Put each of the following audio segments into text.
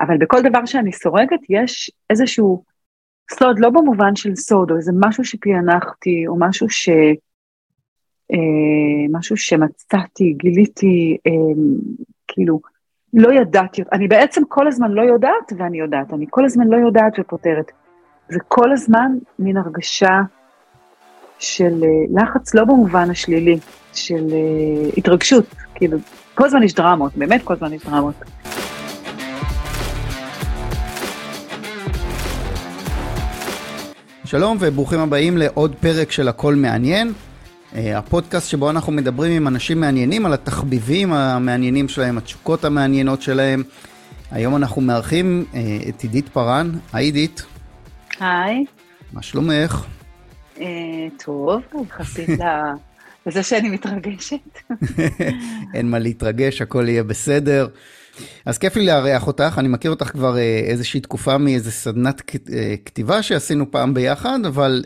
אבל בכל דבר שאני סורגת יש איזשהו סוד, לא במובן של סוד, או איזה משהו שפענחתי, או משהו ש... אה, משהו שמצאתי, גיליתי, אה, כאילו, לא ידעתי, אני בעצם כל הזמן לא יודעת ואני יודעת, אני כל הזמן לא יודעת ופותרת. זה כל הזמן מין הרגשה של אה, לחץ, לא במובן השלילי, של אה, התרגשות, כאילו, כל הזמן יש דרמות, באמת כל הזמן יש דרמות. שלום וברוכים הבאים לעוד פרק של הכל מעניין. אה, הפודקאסט שבו אנחנו מדברים עם אנשים מעניינים על התחביבים המעניינים שלהם, התשוקות המעניינות שלהם. היום אנחנו מארחים את עידית פארן. היי עידית. היי. מה שלומך? אה, טוב, יחסית לזה שאני מתרגשת. אין מה להתרגש, הכל יהיה בסדר. אז כיף לי לארח אותך, אני מכיר אותך כבר אה, איזושהי תקופה מאיזה סדנת אה, כתיבה שעשינו פעם ביחד, אבל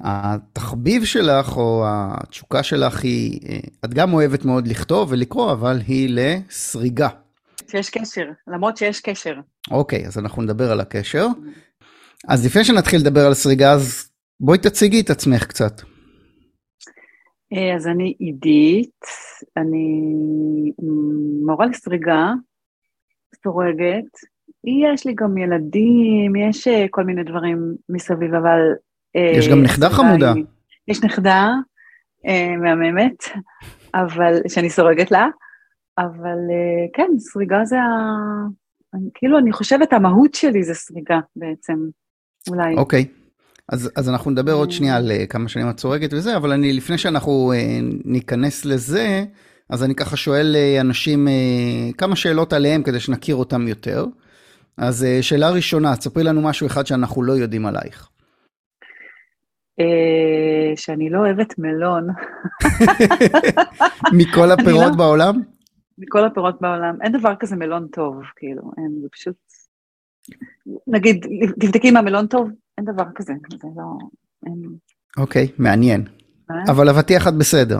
התחביב שלך או התשוקה שלך היא, את גם אוהבת מאוד לכתוב ולקרוא, אבל היא לסריגה. שיש קשר, למרות שיש קשר. אוקיי, אז אנחנו נדבר על הקשר. אז לפני שנתחיל לדבר על סריגה, אז בואי תציגי את עצמך קצת. אה, אז אני עידית, אני מורה לסריגה, סורגת, יש לי גם ילדים, יש אה, כל מיני דברים מסביב, אבל... אה, יש גם נכדה חמודה. יש נכדה מהממת, אבל, שאני סורגת לה, אבל כן, סריגה זה ה... כאילו, אני חושבת, המהות שלי זה סריגה בעצם. אולי. אוקיי. אז, אז אנחנו נדבר עוד שנייה על אה, כמה שנים את צורגת וזה, אבל אני, לפני שאנחנו אה, ניכנס לזה, אז אני ככה שואל אה, אנשים כמה שאלות עליהם כדי שנכיר אותם יותר. אז שאלה ראשונה, תספרי לנו משהו אחד שאנחנו לא יודעים עלייך. שאני לא אוהבת מלון. מכל הפירות לא... בעולם? מכל הפירות בעולם. אין דבר כזה מלון טוב, כאילו, אין, זה פשוט נגיד, תבדקי אם המלון טוב, אין דבר כזה, זה לא... אין... אוקיי, מעניין. אה? אבל אבטיח את בסדר.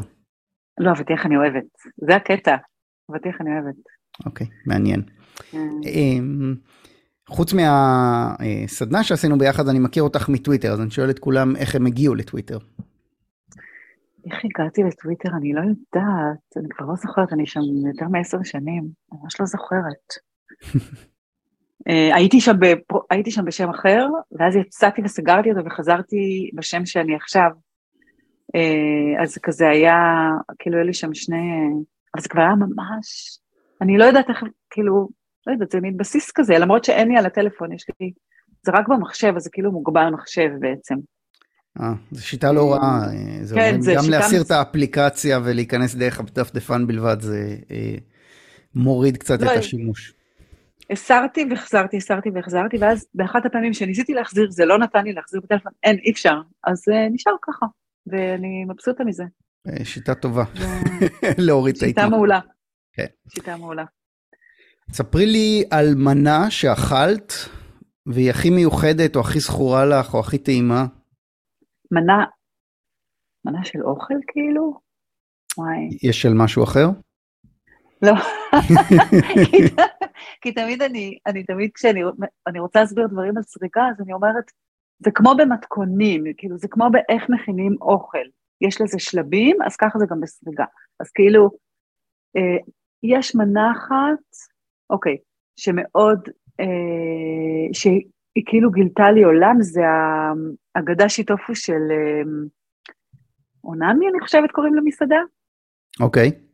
לא, אבטיח אני אוהבת, זה הקטע, אבטיח אני אוהבת. אוקיי, מעניין. אה. אמ, חוץ מהסדנה שעשינו ביחד, אני מכיר אותך מטוויטר, אז אני שואל את כולם איך הם הגיעו לטוויטר. איך הגעתי לטוויטר? אני לא יודעת, אני כבר לא זוכרת, אני שם יותר מעשר שנים, ממש לא זוכרת. אה, הייתי שם, בפר... הייתי שם בשם אחר, ואז יצאתי וסגרתי אותו וחזרתי בשם שאני עכשיו. אה, אז כזה היה, כאילו, היו לי שם שני... אבל זה כבר היה ממש... אני לא יודעת איך, כאילו, לא יודעת, זה מין בסיס כזה, למרות שאין לי על הטלפון, יש לי... זה רק במחשב, אז זה כאילו מוגבל מחשב בעצם. אה, זו שיטה לא רעה. אה, זה כן, זה גם שיטה... גם להסיר את האפליקציה ולהיכנס דרך הדפדפן בלבד, זה אה, מוריד קצת לא, את השימוש. הסרתי והחזרתי, הסרתי והחזרתי, ואז באחת הפעמים שניסיתי להחזיר, זה לא נתן לי להחזיר בטלפון, אין, אי אפשר. אז uh, נשאר ככה, ואני מבסוטה מזה. אה, שיטה טובה, להוריד את העיתון. שיטה מעולה. כן. שיטה מעולה. ספרי לי על מנה שאכלת, והיא הכי מיוחדת, או הכי זכורה לך, או הכי טעימה. מנה, מנה של אוכל כאילו? וואי. יש של משהו אחר? לא, כי תמיד אני, אני תמיד כשאני רוצה להסביר דברים על סריקה, אז אני אומרת, זה כמו במתכונים, כאילו זה כמו באיך מכינים אוכל. יש לזה שלבים, אז ככה זה גם בסריגה. אז כאילו, אה, יש מנה אחת, אוקיי, שמאוד, אה, שהיא כאילו גילתה לי עולם, זה האגדה שיטופו של אה, אונמי, אני חושבת קוראים למסעדה. אוקיי.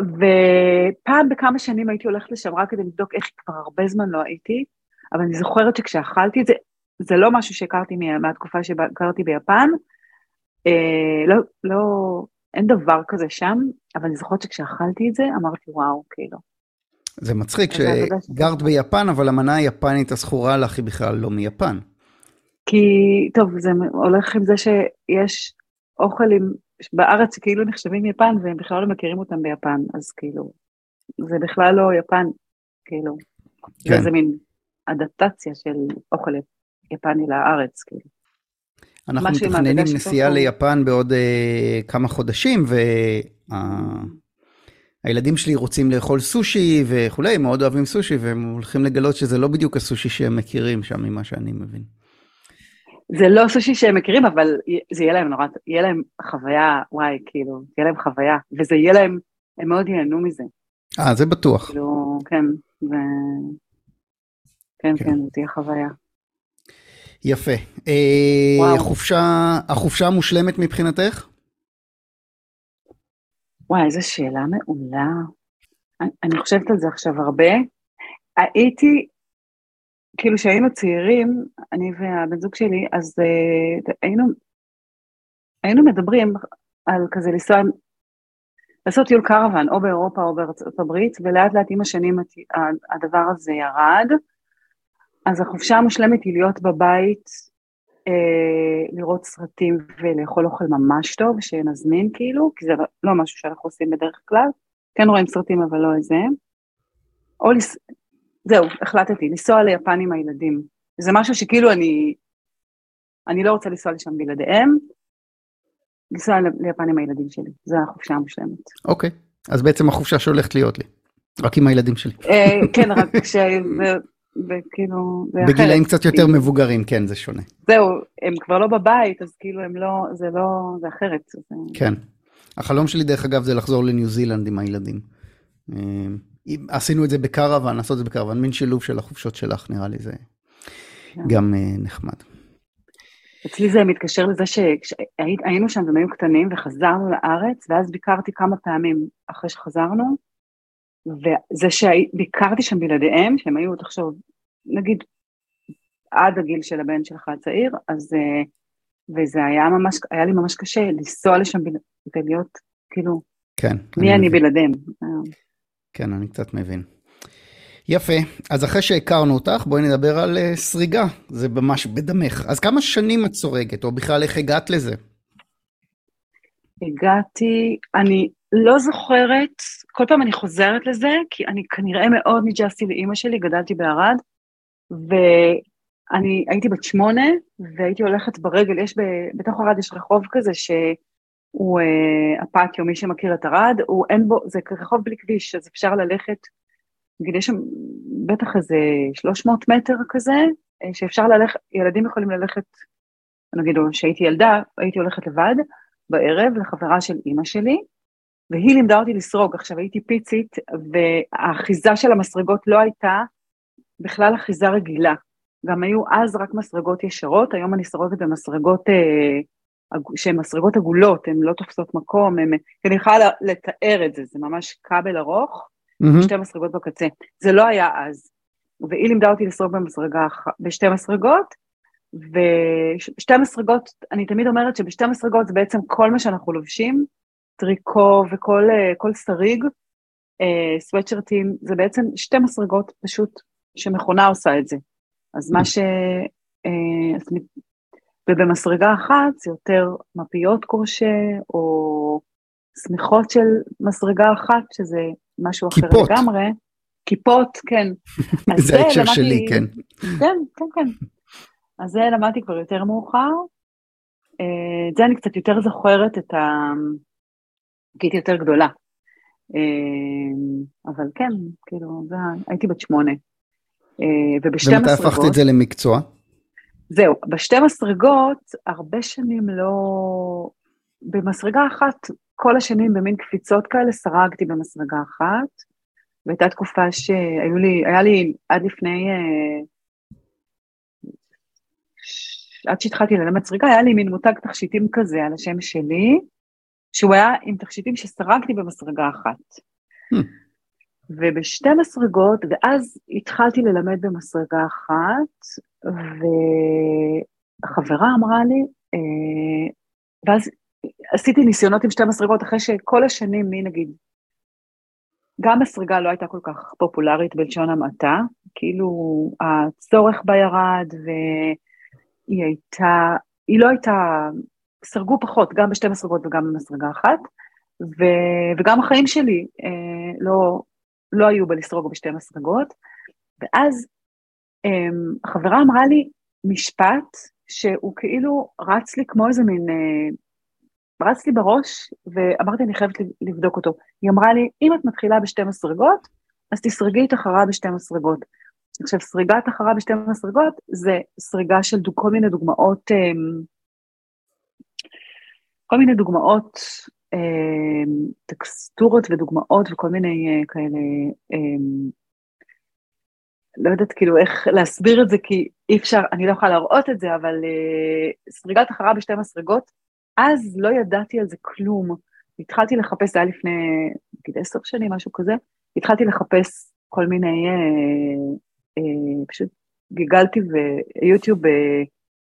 ופעם בכמה שנים הייתי הולכת לשם רק כדי לבדוק איך כבר הרבה זמן לא הייתי, אבל אני זוכרת שכשאכלתי את זה, זה לא משהו שהכרתי מהתקופה שהכרתי ביפן, אה, לא, לא, אין דבר כזה שם, אבל אני זוכרת שכשאכלתי את זה, אמרתי וואו, כאילו. זה מצחיק שגרת ביפן, אבל המנה היפנית הזכורה לך היא בכלל לא מיפן. כי, טוב, זה הולך עם זה שיש אוכל עם בארץ כאילו נחשבים יפן והם בכלל לא מכירים אותם ביפן, אז כאילו, זה בכלל לא יפן, כאילו, כן. זה מין אדפטציה של אוכל יפני לארץ, כאילו. אנחנו מתכננים נסיעה ליפן בעוד uh, כמה חודשים, הילדים שלי רוצים לאכול סושי וכולי, הם מאוד אוהבים סושי, והם הולכים לגלות שזה לא בדיוק הסושי שהם מכירים שם, ממה שאני מבין. זה לא סושי שהם מכירים, אבל זה יהיה להם נורא, יהיה להם חוויה, וואי, כאילו, יהיה להם חוויה, וזה יהיה להם, הם מאוד ייהנו מזה. אה, זה בטוח. כאילו, כן, זה... כן, כן, כן, זו תהיה חוויה. יפה. אה, חופשה, החופשה המושלמת מבחינתך? וואי, איזו שאלה מעולה. אני, אני חושבת על זה עכשיו הרבה. הייתי, כאילו כשהיינו צעירים, אני והבן זוג שלי, אז uh, היינו, היינו מדברים על כזה לנסוע, לעשות טיול קרוון, או באירופה או בארצות הברית, ולאט לאט עם השנים הדבר הזה ירד. אז החופשה המושלמת היא להיות בבית, אה, לראות סרטים ולאכול אוכל ממש טוב, שנזמין כאילו, כי זה לא משהו שאנחנו עושים בדרך כלל. כן רואים סרטים אבל לא את זה. או לס... זהו, החלטתי, לנסוע ליפן עם הילדים. זה משהו שכאילו אני, אני לא רוצה לנסוע לשם בלעדיהם, לנסוע ליפן עם הילדים שלי, זו החופשה המושלמת. אוקיי, okay. אז בעצם החופשה שהולכת להיות לי, רק עם הילדים שלי. אה, כן, רק כש... וכאילו, זה אחרת. בגילאים קצת יותר. מבוגרים, כן, זה שונה. זהו, הם כבר לא בבית, אז כאילו הם לא, זה לא, זה אחרת. כן. החלום שלי, דרך אגב, זה לחזור לניו זילנד עם הילדים. עשינו את זה בקרוון, לעשות את זה בקרוון, מין שילוב של החופשות שלך, נראה לי זה כן. גם אה, נחמד. אצלי זה מתקשר לזה שהיינו שם והם היו קטנים וחזרנו לארץ, ואז ביקרתי כמה פעמים אחרי שחזרנו, וזה שביקרתי שם בלעדיהם, שהם היו, תחשוב, נגיד עד הגיל של הבן שלך הצעיר, אז, אה, וזה היה ממש, היה לי ממש קשה לנסוע לשם ולהיות, כאילו, כן, מי אני, אני בלעדיהם. כן, אני קצת מבין. יפה, אז אחרי שהכרנו אותך, בואי נדבר על uh, סריגה, זה ממש בדמך. אז כמה שנים את סורגת, או בכלל איך הגעת לזה? הגעתי, אני לא זוכרת, כל פעם אני חוזרת לזה, כי אני כנראה מאוד ניג'סתי לאימא שלי, גדלתי בערד, ואני הייתי בת שמונה, והייתי הולכת ברגל, יש ב, בתוך ערד יש רחוב כזה שהוא אה, הפטיו, מי שמכיר את ערד, הוא אין בו, זה רחוב בלי כביש, אז אפשר ללכת, נגיד יש שם בטח איזה 300 מטר כזה, אה, שאפשר ללכת, ילדים יכולים ללכת, נגיד, כשהייתי ילדה, הייתי הולכת לבד בערב לחברה של אימא שלי, והיא לימדה אותי לסרוג. עכשיו הייתי פיצית, והאחיזה של המסרגות לא הייתה בכלל אחיזה רגילה. גם היו אז רק מסרגות ישרות, היום אני סורגת במסרגות אה, שהן מסרגות עגולות, הן לא תופסות מקום, הן, אני יכולה לתאר את זה, זה ממש כבל ארוך, mm-hmm. שתי מסרגות בקצה. זה לא היה אז. והיא לימדה אותי לסרוג במסרגה, בשתי מסרגות, ושתי מסרגות, אני תמיד אומרת שבשתי מסרגות זה בעצם כל מה שאנחנו לובשים, טריקו וכל אה, שריג, אה, סוואטשרטים, זה בעצם שתי מסרגות פשוט שמכונה עושה את זה. אז מה ש... אה, ובמסרגה אחת זה יותר מפיות קורשה, או שמיכות של מסרגה אחת, שזה משהו אחר כיפות. לגמרי. כיפות, כן. זה ההקשר שלי, כן. כן, כן, כן. אז זה למדתי כבר יותר מאוחר. את זה אני קצת יותר זוכרת את ה... כי הייתי יותר גדולה. אה, אבל כן, כאילו, זה, הייתי בת שמונה. אה, ובשתי מסרגות... ומתי הפכת את זה למקצוע? זהו, בשתי מסרגות, הרבה שנים לא... במסרגה אחת, כל השנים במין קפיצות כאלה, סרגתי במסרגה אחת, והייתה תקופה שהיו לי, היה לי עד לפני... אה, עד שהתחלתי ללמד סריגה, היה לי מין מותג תכשיטים כזה על השם שלי, שהוא היה עם תכשיטים שסרקתי במסרגה אחת. Hmm. ובשתי מסרגות, ואז התחלתי ללמד במסרגה אחת, והחברה אמרה לי, אה, ואז עשיתי ניסיונות עם שתי מסרגות אחרי שכל השנים, מי נגיד, גם מסרגה לא הייתה כל כך פופולרית בלשון המעטה, כאילו הצורך בה ירד והיא הייתה, היא לא הייתה סרגו פחות, גם בשתי מסרגות וגם במסרגה אחת, ו, וגם החיים שלי אה, לא, לא היו בלסרוג בשתי מסרגות, ואז אה, החברה אמרה לי משפט שהוא כאילו רץ לי כמו איזה מין, אה, פרץ לי בראש, ואמרתי, אני חייבת לבדוק אותו. היא אמרה לי, אם את מתחילה בשתי מסרגות, אז תסרגי את החרה בשתי מסרגות. עכשיו, סריגת החרה בשתי מסרגות זה סריגה של כל מיני דוגמאות, אמ, כל מיני דוגמאות, אמ, טקסטורות ודוגמאות וכל מיני אה, כאלה, אמ, לא יודעת כאילו איך להסביר את זה, כי אי אפשר, אני לא יכולה להראות את זה, אבל אה, סריגת החרה בשתי מסרגות, אז לא ידעתי על זה כלום. התחלתי לחפש, זה היה לפני, נגיד עשר שנים, משהו כזה, התחלתי לחפש כל מיני אה, אה, פשוט גיגלתי ויוטיוב, אה,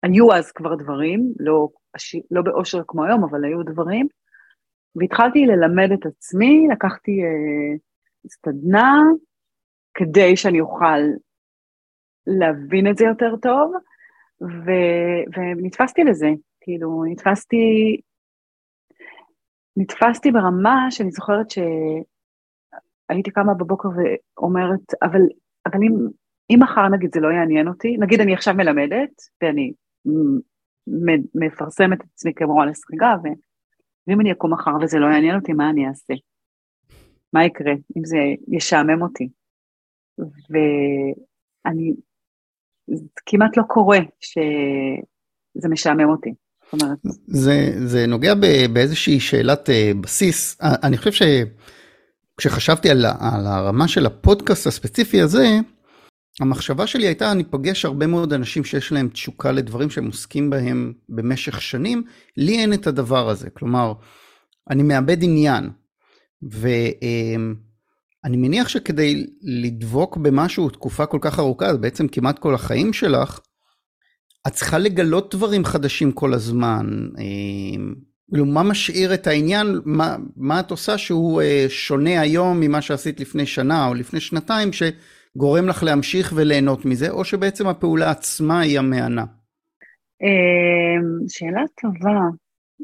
היו אז כבר דברים, לא, לא באושר כמו היום, אבל היו דברים, והתחלתי ללמד את עצמי, לקחתי אה, סדנה כדי שאני אוכל להבין את זה יותר טוב, ו, ונתפסתי לזה, כאילו, נתפסתי, נתפסתי ברמה שאני זוכרת שהייתי קמה בבוקר ואומרת, אבל, אבל אם, אם מחר נגיד זה לא יעניין אותי, נגיד אני עכשיו מלמדת, ואני מפרסמת את עצמי כמורה לסריגה, ואם אני אקום מחר וזה לא יעניין אותי, מה אני אעשה? מה יקרה אם זה ישעמם אותי? ואני, זה כמעט לא קורה שזה משעמם אותי. זה, זה נוגע באיזושהי שאלת אה, בסיס. אני חושב שכשחשבתי על, על הרמה של הפודקאסט הספציפי הזה, המחשבה שלי הייתה, אני פוגש הרבה מאוד אנשים שיש להם תשוקה לדברים שהם עוסקים בהם במשך שנים, לי אין את הדבר הזה. כלומר, אני מאבד עניין, ואני מניח שכדי לדבוק במשהו תקופה כל כך ארוכה, אז בעצם כמעט כל החיים שלך, את צריכה לגלות דברים חדשים כל הזמן. כאילו, מה משאיר את העניין, מה, מה את עושה שהוא אה, שונה היום ממה שעשית לפני שנה או לפני שנתיים, ש... גורם לך להמשיך וליהנות מזה, או שבעצם הפעולה עצמה היא המהנה? אמ, שאלה טובה.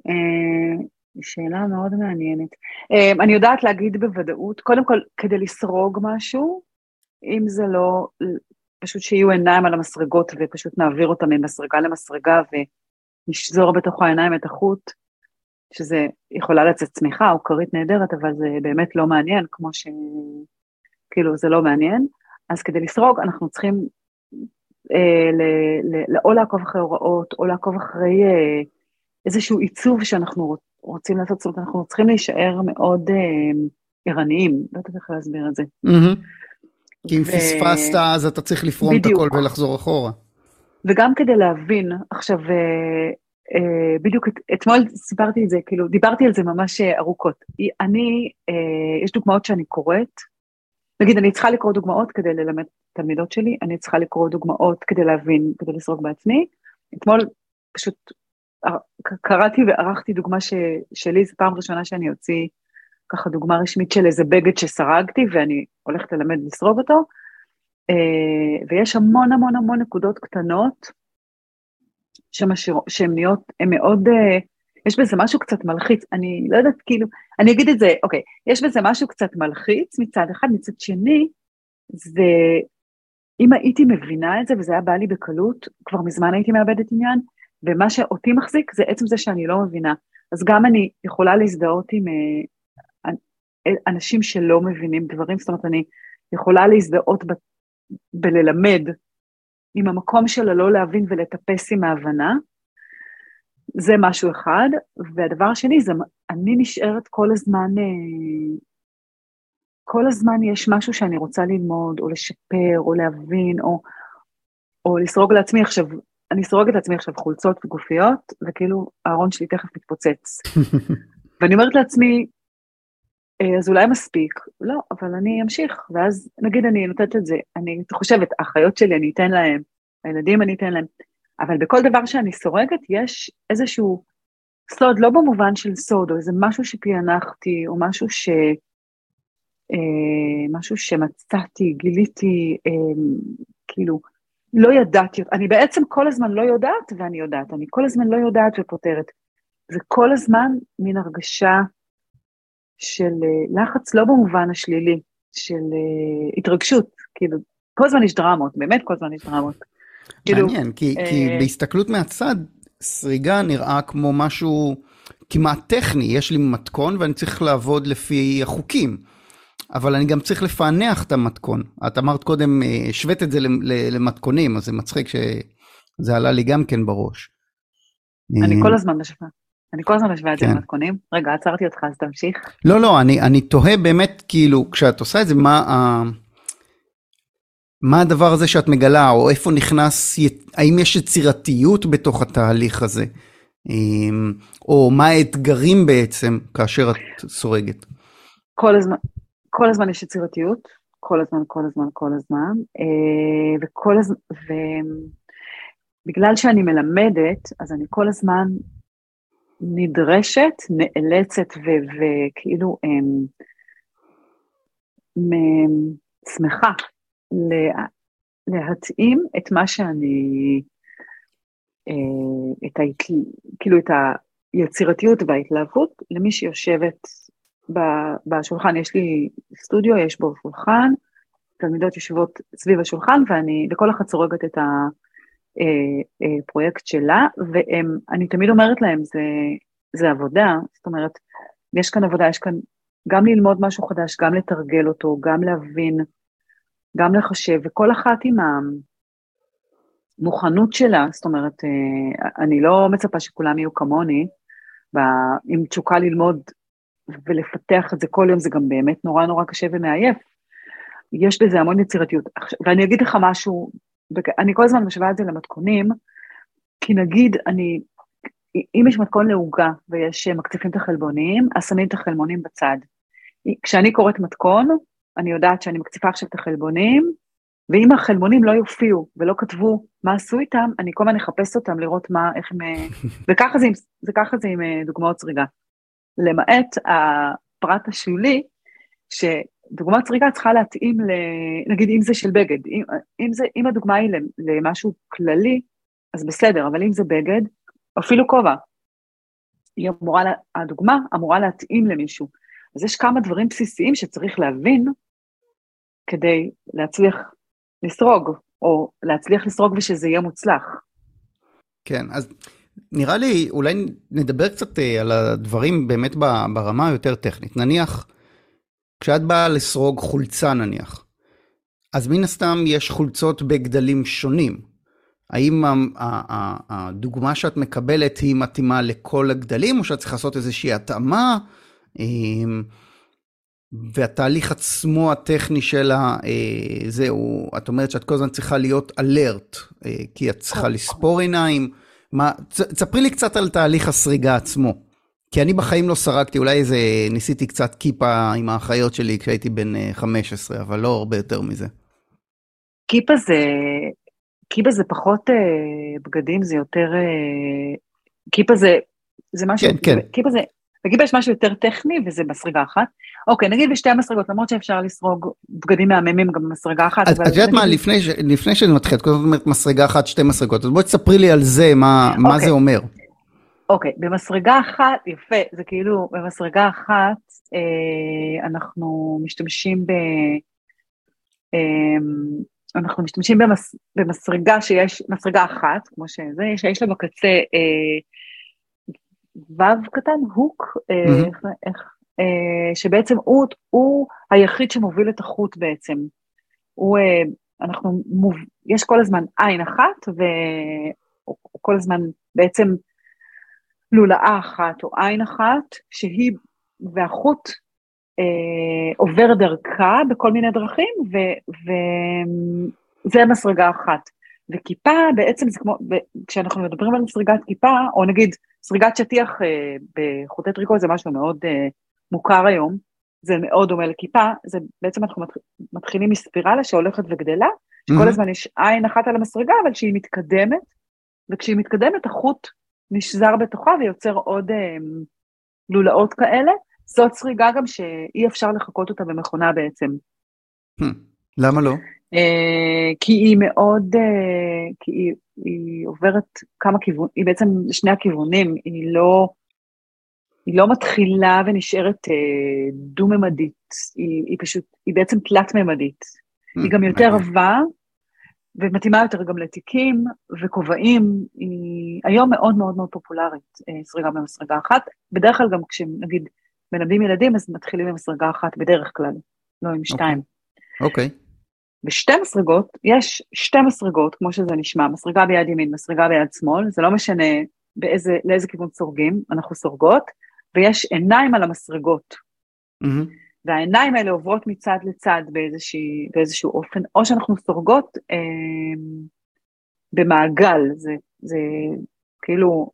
אמ, שאלה מאוד מעניינת. אמ, אני יודעת להגיד בוודאות, קודם כל, כדי לסרוג משהו, אם זה לא, פשוט שיהיו עיניים על המסרגות ופשוט נעביר אותם ממסרגה למסרגה ונשזור בתוך העיניים את החוט, שזה יכולה לצאת צמיחה או כרית נהדרת, אבל זה באמת לא מעניין, כמו ש... כאילו, זה לא מעניין. אז כדי לסרוג אנחנו צריכים אה, ל, ל, או לעקוב אחרי הוראות, או לעקוב אחרי אה, איזשהו עיצוב שאנחנו רוצים לעשות, זאת אומרת, אנחנו צריכים להישאר מאוד אה, ערניים, לא יודעת איך להסביר את זה. כי אם ו... פספסת, אז אתה צריך לפרום בדיוק. את הכל ולחזור אחורה. וגם כדי להבין, עכשיו, אה, אה, בדיוק את, אתמול סיפרתי את זה, כאילו, דיברתי על זה ממש אה, ארוכות. אני, אה, יש דוגמאות שאני קוראת, נגיד, אני צריכה לקרוא דוגמאות כדי ללמד תלמידות שלי, אני צריכה לקרוא דוגמאות כדי להבין, כדי לסרוק בעצמי. אתמול פשוט קראתי וערכתי דוגמה ש, שלי, זו פעם ראשונה שאני אוציא ככה דוגמה רשמית של איזה בגד שסרגתי ואני הולכת ללמד לסרוג אותו. אה, ויש המון המון המון נקודות קטנות שהן נהיות, הן מאוד אה, יש בזה משהו קצת מלחיץ, אני לא יודעת, כאילו, אני אגיד את זה, אוקיי, יש בזה משהו קצת מלחיץ מצד אחד, מצד שני, זה, אם הייתי מבינה את זה וזה היה בא לי בקלות, כבר מזמן הייתי מאבדת עניין, ומה שאותי מחזיק זה עצם זה שאני לא מבינה. אז גם אני יכולה להזדהות עם אה, אנשים שלא מבינים דברים, זאת אומרת, אני יכולה להזדהות ב, בללמד עם המקום של הלא להבין ולטפס עם ההבנה, זה משהו אחד, והדבר השני זה, אני נשארת כל הזמן, אה, כל הזמן יש משהו שאני רוצה ללמוד, או לשפר, או להבין, או, או לסרוג לעצמי עכשיו, אני אסרוג את עצמי עכשיו חולצות וגופיות, וכאילו הארון שלי תכף מתפוצץ. ואני אומרת לעצמי, אה, אז אולי מספיק, לא, אבל אני אמשיך, ואז נגיד אני נותנת את זה, אני חושבת, האחיות שלי אני אתן להם, הילדים אני אתן להם, אבל בכל דבר שאני סורגת יש איזשהו סוד, לא במובן של סוד, או איזה משהו שפענחתי, או משהו ש... אה, משהו שמצאתי, גיליתי, אה, כאילו, לא ידעתי, אני בעצם כל הזמן לא יודעת ואני יודעת, אני כל הזמן לא יודעת ופותרת. זה כל הזמן מין הרגשה של אה, לחץ, לא במובן השלילי, של אה, התרגשות, כאילו, כל הזמן יש דרמות, באמת כל הזמן יש דרמות. כאילו, מעניין, כי, אה... כי בהסתכלות מהצד, סריגה נראה כמו משהו כמעט טכני, יש לי מתכון ואני צריך לעבוד לפי החוקים. אבל אני גם צריך לפענח את המתכון. את אמרת קודם, אה, השווית את זה למתכונים, אז זה מצחיק שזה עלה לי גם כן בראש. אני כל הזמן משווה. אני כל הזמן משווה את זה כן. למתכונים. רגע, עצרתי אותך, אז תמשיך. לא, לא, אני, אני תוהה באמת, כאילו, כשאת עושה את זה, מה, ה... מה הדבר הזה שאת מגלה, או איפה נכנס, האם יש יצירתיות בתוך התהליך הזה? אמ, או מה האתגרים בעצם כאשר את סורגת? כל הזמן, כל הזמן יש יצירתיות, כל הזמן, כל הזמן, כל הזמן, אה, וכל הזמן, ובגלל שאני מלמדת, אז אני כל הזמן נדרשת, נאלצת וכאילו אמ, להתאים את מה שאני, אה, את ה, כאילו את היצירתיות וההתלהבות למי שיושבת בשולחן. יש לי סטודיו, יש בו שולחן, תלמידות יושבות סביב השולחן ואני, וכל אחת סורגת את הפרויקט אה, אה, שלה, ואני תמיד אומרת להם, זה, זה עבודה, זאת אומרת, יש כאן עבודה, יש כאן גם ללמוד משהו חדש, גם לתרגל אותו, גם להבין גם לחשב, וכל אחת עם המוכנות שלה, זאת אומרת, אה, אני לא מצפה שכולם יהיו כמוני, עם תשוקה ללמוד ולפתח את זה כל יום, זה גם באמת נורא נורא קשה ומעייף. יש בזה המון יצירתיות. ואני אגיד לך משהו, אני כל הזמן משווה את זה למתכונים, כי נגיד, אני, אם יש מתכון לעוגה ויש מקציפים את החלבונים, אז שמים את החלבונים בצד. כשאני קוראת מתכון, אני יודעת שאני מקציפה עכשיו את החלבונים, ואם החלבונים לא יופיעו ולא כתבו מה עשו איתם, אני כל הזמן אחפש אותם לראות מה, איך הם... וככה זה, זה, ככה זה עם אה, דוגמאות זריגה. למעט הפרט השולי, שדוגמת זריקה צריכה להתאים, ל... נגיד אם זה של בגד, אם, אם, זה, אם הדוגמה היא למשהו כללי, אז בסדר, אבל אם זה בגד, אפילו כובע, היא אמורה, הדוגמה אמורה להתאים למישהו. אז יש כמה דברים בסיסיים שצריך להבין כדי להצליח לסרוג, או להצליח לסרוג ושזה יהיה מוצלח. כן, אז נראה לי, אולי נדבר קצת אה, על הדברים באמת ברמה היותר טכנית. נניח, כשאת באה לסרוג חולצה נניח, אז מן הסתם יש חולצות בגדלים שונים. האם הדוגמה שאת מקבלת היא מתאימה לכל הגדלים, או שאת צריכה לעשות איזושהי התאמה? והתהליך עצמו הטכני של ה... אה, זהו, את אומרת שאת כל הזמן צריכה להיות אלרט, אה, כי את צריכה לספור עיניים. מה, תספרי לי קצת על תהליך הסריגה עצמו. כי אני בחיים לא סרקתי, אולי איזה, ניסיתי קצת כיפה עם האחיות שלי כשהייתי בן 15, אה, אבל לא הרבה יותר מזה. כיפה זה, כיפה זה פחות אה, בגדים, זה יותר, אה, כיפה זה, זה משהו, כן, כן. כיפה זה, בגיבה יש משהו יותר טכני וזה מסריגה אחת. אוקיי, נגיד בשתי המסרגות, למרות שאפשר לסרוג בגדים מהממים גם במסרגה אחת. את יודעת מה, לפני, ש, לפני שאני מתחיל, את כל אומרת מסרגה אחת, שתי מסרגות, אז בואי תספרי לי על זה, מה, אוקיי. מה זה אומר. אוקיי, במסרגה אחת, יפה, זה כאילו, במסרגה אחת אה, אנחנו משתמשים ב... אה, אנחנו משתמשים במס, במסרגה שיש, מסרגה אחת, כמו שזה, שיש לה בקצה אה, וו קטן, הוק, mm-hmm. איך, איך, אה, שבעצם הוא, הוא היחיד שמוביל את החוט בעצם. הוא, אה, אנחנו, מוב, יש כל הזמן עין אחת, וכל הזמן בעצם לולאה אחת או עין אחת, שהיא, והחוט אה, עובר דרכה בכל מיני דרכים, וזה מסרגה אחת. וכיפה בעצם זה כמו, כשאנחנו מדברים על סריגת כיפה, או נגיד סריגת שטיח אה, בחוטי טריקו זה משהו מאוד אה, מוכר היום, זה מאוד דומה לכיפה, זה בעצם אנחנו מתחילים מספירלה שהולכת וגדלה, שכל mm-hmm. הזמן יש עין אחת על המסרגה, אבל כשהיא מתקדמת, וכשהיא מתקדמת החוט נשזר בתוכה ויוצר עוד אה, לולאות כאלה, זאת סריגה גם שאי אפשר לחקות אותה במכונה בעצם. Hmm. למה לא? Uh, כי היא מאוד, uh, כי היא, היא עוברת כמה כיוונים, היא בעצם שני הכיוונים, היא לא, היא לא מתחילה ונשארת uh, דו-ממדית, היא, היא פשוט, היא בעצם תלת-ממדית. Mm, היא גם יותר עבה, ומתאימה יותר גם לתיקים וכובעים, היא היום מאוד מאוד מאוד פופולרית, אה, סריגה במסרגה אחת. בדרך כלל גם כשנגיד מלמדים ילדים, אז מתחילים עם מסרגה אחת בדרך כלל, לא עם אוקיי. שתיים. אוקיי. Okay. Okay. בשתי מסרגות, יש שתי מסרגות, כמו שזה נשמע, מסרגה ביד ימין, מסרגה ביד שמאל, זה לא משנה באיזה, לאיזה כיוון סורגים, אנחנו סורגות, ויש עיניים על המסרגות. Mm-hmm. והעיניים האלה עוברות מצד לצד באיזושהי, באיזשהו אופן, או שאנחנו סורגות אה, במעגל, זה, זה כאילו,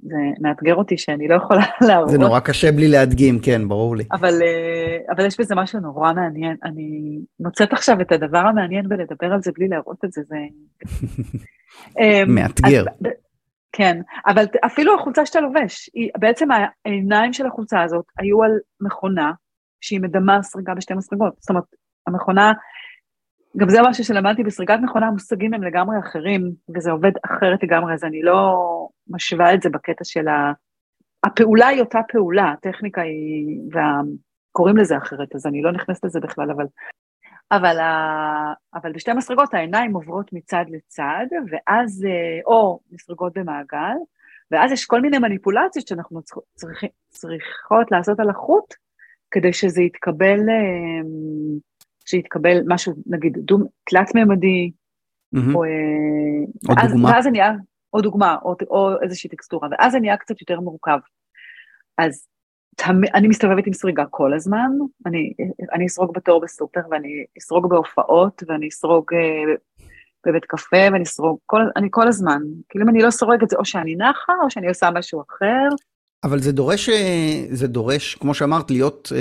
זה מאתגר אותי שאני לא יכולה להראות. זה נורא קשה בלי להדגים, כן, ברור לי. אבל, אה, אבל יש בזה משהו נורא מעניין. אני מוצאת עכשיו את הדבר המעניין בלדבר על זה בלי להראות את זה, זה... אה, מאתגר. אז, כן, אבל אפילו החולצה שאתה לובש, היא, בעצם העיניים של החולצה הזאת היו על מכונה שהיא מדמה סריגה בשתי מסרגות. זאת אומרת, המכונה, גם זה משהו שלמדתי בסריגת מכונה, המושגים הם לגמרי אחרים, וזה עובד אחרת לגמרי, אז אני לא משווה את זה בקטע של ה... הפעולה היא אותה פעולה, הטכניקה היא, וקוראים לזה אחרת, אז אני לא נכנסת לזה בכלל, אבל אבל, ה... אבל בשתי מסרגות העיניים עוברות מצד לצד, ואז, אה, או מסרגות במעגל, ואז יש כל מיני מניפולציות שאנחנו צריכ... צריכות לעשות על החוט, כדי שזה יתקבל, אה, שיתקבל משהו, נגיד, דום, תלת-ממדי, mm-hmm. או... או ואז, דוגמה. ואז זה נהיה, או דוגמה, או, או איזושהי טקסטורה, ואז זה נהיה קצת יותר מורכב. אז אני מסתובבת עם סריגה כל הזמן, אני, אני אסרוג בתור בסופר ואני אסרוג בהופעות ואני אסרוג אה, בבית קפה ואני אסרוג, כל, אני כל הזמן. כאילו אם אני לא סורגת זה או שאני נחה או שאני עושה משהו אחר. אבל זה דורש, אה, זה דורש, כמו שאמרת, להיות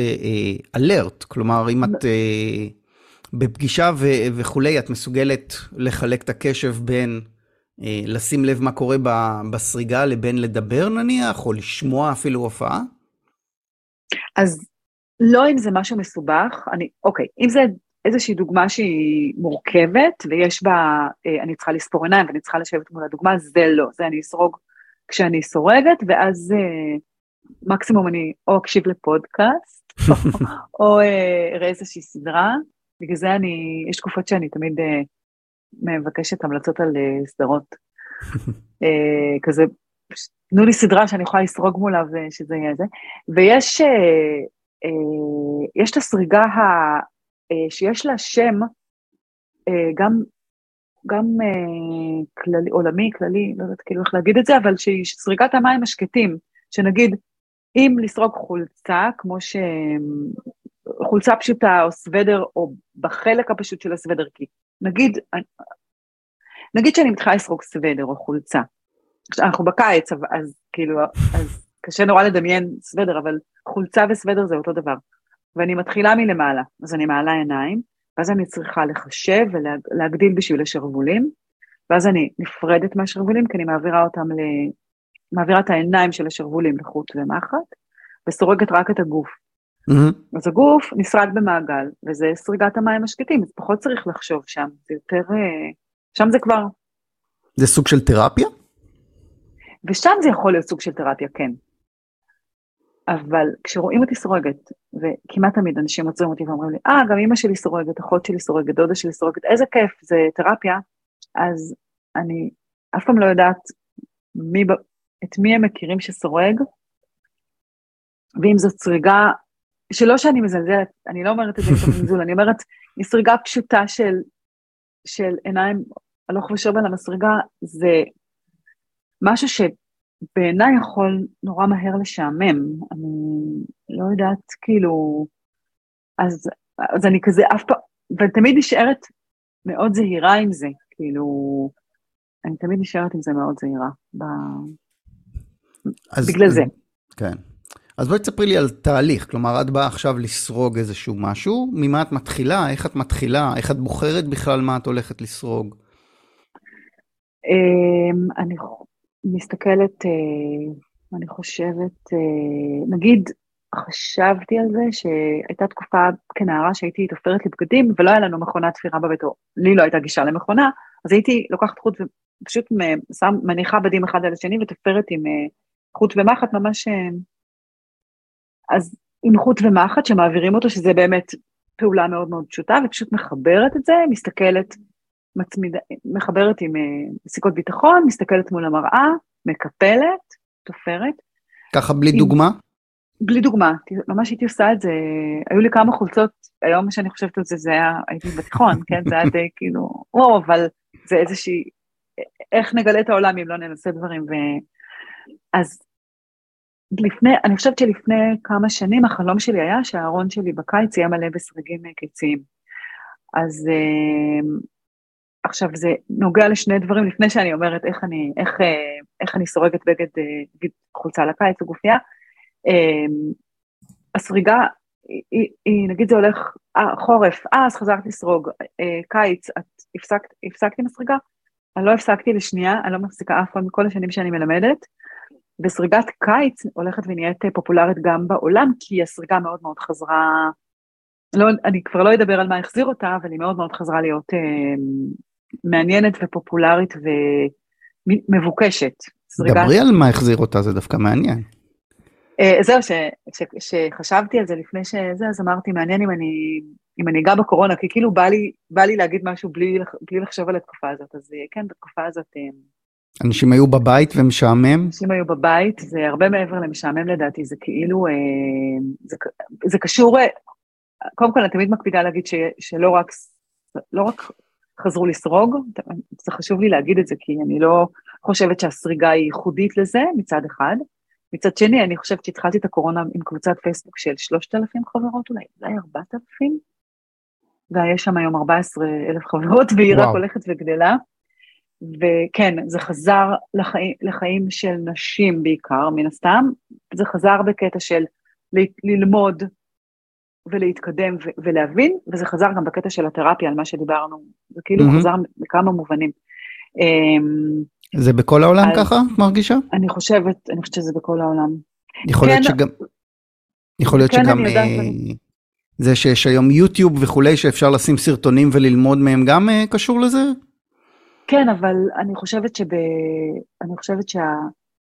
אלרט, אה, כלומר אם את בפגישה וכולי, את מסוגלת לחלק את הקשב בין לשים לב מה קורה בסריגה לבין לדבר נניח, או לשמוע אפילו הופעה? אז לא אם זה משהו מסובך, אני, אוקיי, אם זה איזושהי דוגמה שהיא מורכבת ויש בה, אה, אני צריכה לספור עיניים ואני צריכה לשבת מול הדוגמה, זה לא, זה אני אסרוג כשאני סורגת, ואז אה, מקסימום אני או אקשיב לפודקאסט, או אה, אראה איזושהי סדרה, בגלל זה אני, יש תקופות שאני תמיד אה, מבקשת המלצות על אה, סדרות. אה, כזה תנו לי סדרה שאני יכולה לסרוג מולה ושזה יהיה זה. ויש אה, אה, יש את הסריגה ה, אה, שיש לה שם אה, גם, גם אה, כללי, עולמי, כללי, לא יודעת כאילו איך להגיד את זה, אבל סריגת המים השקטים, שנגיד, אם לסרוג חולצה, כמו ש... חולצה פשוטה או סוודר, או בחלק הפשוט של הסוודר, כי נגיד, נגיד שאני מתחילה לסרוג סוודר או חולצה, אנחנו בקיץ, אז כאילו, אז קשה נורא לדמיין סוודר, אבל חולצה וסוודר זה אותו דבר. ואני מתחילה מלמעלה, אז אני מעלה עיניים, ואז אני צריכה לחשב ולהגדיל בשביל השרוולים, ואז אני נפרדת מהשרוולים, כי אני מעבירה אותם ל... מעבירה את העיניים של השרוולים לחוט ומחט, וסורגת רק את הגוף. Mm-hmm. אז הגוף נסרג במעגל, וזה סריגת המים השקטים, אז פחות צריך לחשוב שם, זה יותר... אה, שם זה כבר... זה סוג של תרפיה? ושם זה יכול להיות סוג של תרפיה, כן. אבל כשרואים אותי סורגת, וכמעט תמיד אנשים עוצרים אותי ואומרים לי, אה, גם אמא שלי סורגת, אחות שלי סורגת, דודה שלי סורגת, איזה כיף, זה תרפיה, אז אני אף פעם לא יודעת מי, את מי הם מכירים שסורג, ואם זאת סריגה, שלא שאני מזלזלת, אני לא אומרת את זה מתוך מזול, אני אומרת, היא סריגה פשוטה של, של עיניים הלוך ושוב על המסריגה, זה משהו שבעיניי יכול נורא מהר לשעמם. אני לא יודעת, כאילו... אז, אז אני כזה אף פעם, ותמיד נשארת מאוד זהירה עם זה, כאילו... אני תמיד נשארת עם זה מאוד זהירה. ב... אז, בגלל זה. כן. אז בואי תספרי לי על תהליך, כלומר את באה עכשיו לסרוג איזשהו משהו, ממה את מתחילה, איך את מתחילה, איך את בוחרת בכלל מה את הולכת לסרוג? אמ, אני מסתכלת, אה, אני חושבת, אה, נגיד, חשבתי על זה שהייתה תקופה כנערה שהייתי תופרת לבגדים ולא היה לנו מכונת תפירה בבית, או לי לא הייתה גישה למכונה, אז הייתי לוקחת חוט ופשוט שם, מניחה בדים אחד על השני ותופרת עם אה, חוט ומחט ממש, אז עם חוט ומחט שמעבירים אותו, שזה באמת פעולה מאוד מאוד פשוטה, ופשוט מחברת את זה, מסתכלת, מצמידה, מחברת עם uh, סיכות ביטחון, מסתכלת מול המראה, מקפלת, תופרת. ככה בלי עם, דוגמה? בלי דוגמה, ממש הייתי עושה את זה, היו לי כמה חולצות, היום שאני חושבת על זה, זה היה, הייתי בתיכון, כן, זה היה די כאילו, או, אבל זה איזושהי, איך נגלה את העולם אם לא ננסה דברים, ו... אז לפני, אני חושבת שלפני כמה שנים החלום שלי היה שהארון שלי בקיץ יהיה מלא בסרגים קיציים. אז uh, עכשיו זה נוגע לשני דברים לפני שאני אומרת איך אני, איך, uh, איך אני סורגת בגד, uh, חולצה לקיץ או גופייה. Uh, הסריגה, היא, היא, נגיד זה הולך, אה, חורף, אה, אז חזרת לסרוג, אה, קיץ, את הפסקת, הפסקת עם הסריגה? אני לא הפסקתי לשנייה, אני לא מפסיקה אף פעם מכל השנים שאני מלמדת. וסריגת קיץ הולכת ונהיית פופולרית גם בעולם, כי הסריגה מאוד מאוד חזרה, לא, אני כבר לא אדבר על מה החזיר אותה, אבל היא מאוד מאוד חזרה להיות אה, מעניינת ופופולרית ומבוקשת. דברי על מה החזיר אותה, זה דווקא מעניין. אה, זהו, שחשבתי על זה לפני שזה, אז אמרתי, מעניין אם אני, אם אני אגע בקורונה, כי כאילו בא לי, בא לי להגיד משהו בלי, בלי לחשוב על התקופה הזאת, אז אה, כן, בתקופה הזאת... אה, אנשים היו בבית ומשעמם? אנשים היו בבית, זה הרבה מעבר למשעמם לדעתי, זה כאילו, אה, זה, זה קשור, קודם כל אני תמיד מקפידה להגיד ש, שלא רק, לא רק חזרו לסרוג, זה חשוב לי להגיד את זה, כי אני לא חושבת שהסריגה היא ייחודית לזה מצד אחד. מצד שני, אני חושבת שהתחלתי את הקורונה עם קבוצת פייסבוק של 3,000 חברות, אולי, אולי 4,000, ויש שם היום 14,000 חברות, והיא רק הולכת וגדלה. וכן, זה חזר לחיים, לחיים של נשים בעיקר, מן הסתם, זה חזר בקטע של ל- ללמוד ולהתקדם ו- ולהבין, וזה חזר גם בקטע של התרפיה, על מה שדיברנו, זה כאילו mm-hmm. חזר בכמה מובנים. אמ, זה בכל העולם אז, ככה, את מרגישה? אני חושבת, אני חושבת שזה בכל העולם. יכול להיות כן, שגם, יכול להיות כן שגם אה, זה שיש היום יוטיוב וכולי, שאפשר לשים סרטונים וללמוד מהם, גם אה, קשור לזה? כן, אבל אני חושבת שב... אני חושבת שה...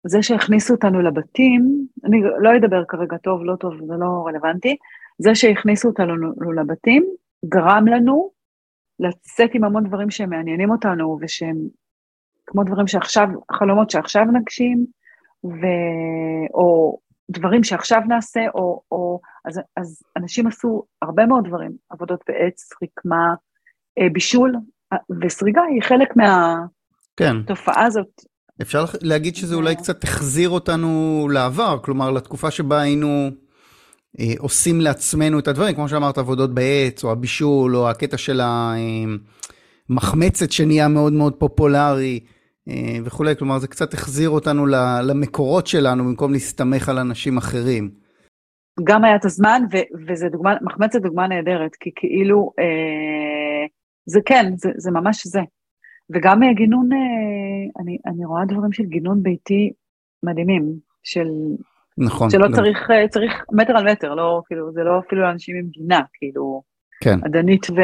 זה שהכניסו אותנו לבתים, אני לא אדבר כרגע טוב, לא טוב, זה לא רלוונטי, זה שהכניסו אותנו לבתים גרם לנו לצאת עם המון דברים שמעניינים אותנו ושהם כמו דברים שעכשיו, חלומות שעכשיו נגשים, ו... או דברים שעכשיו נעשה, או, או אז, אז אנשים עשו הרבה מאוד דברים, עבודות בעץ, רקמה, אה, בישול, וסריגה היא חלק מהתופעה כן. הזאת. אפשר להגיד שזה אולי קצת החזיר אותנו לעבר, כלומר לתקופה שבה היינו אה, עושים לעצמנו את הדברים, כמו שאמרת, עבודות בעץ, או הבישול, או הקטע של המחמצת שנהיה מאוד מאוד פופולרי. אה, וכולי, כלומר זה קצת החזיר אותנו למקורות שלנו במקום להסתמך על אנשים אחרים. גם היה את הזמן, ו- וזה דוגמה, מחמצת דוגמה נהדרת, כי כאילו אה, זה כן, זה, זה ממש זה. וגם אה, גינון, אה, אני, אני רואה דברים של גינון ביתי מדהימים, של... נכון. שלא לא. צריך, אה, צריך מטר על מטר, לא, כאילו, זה לא אפילו אנשים עם גינה, כאילו, כן. עדנית ו...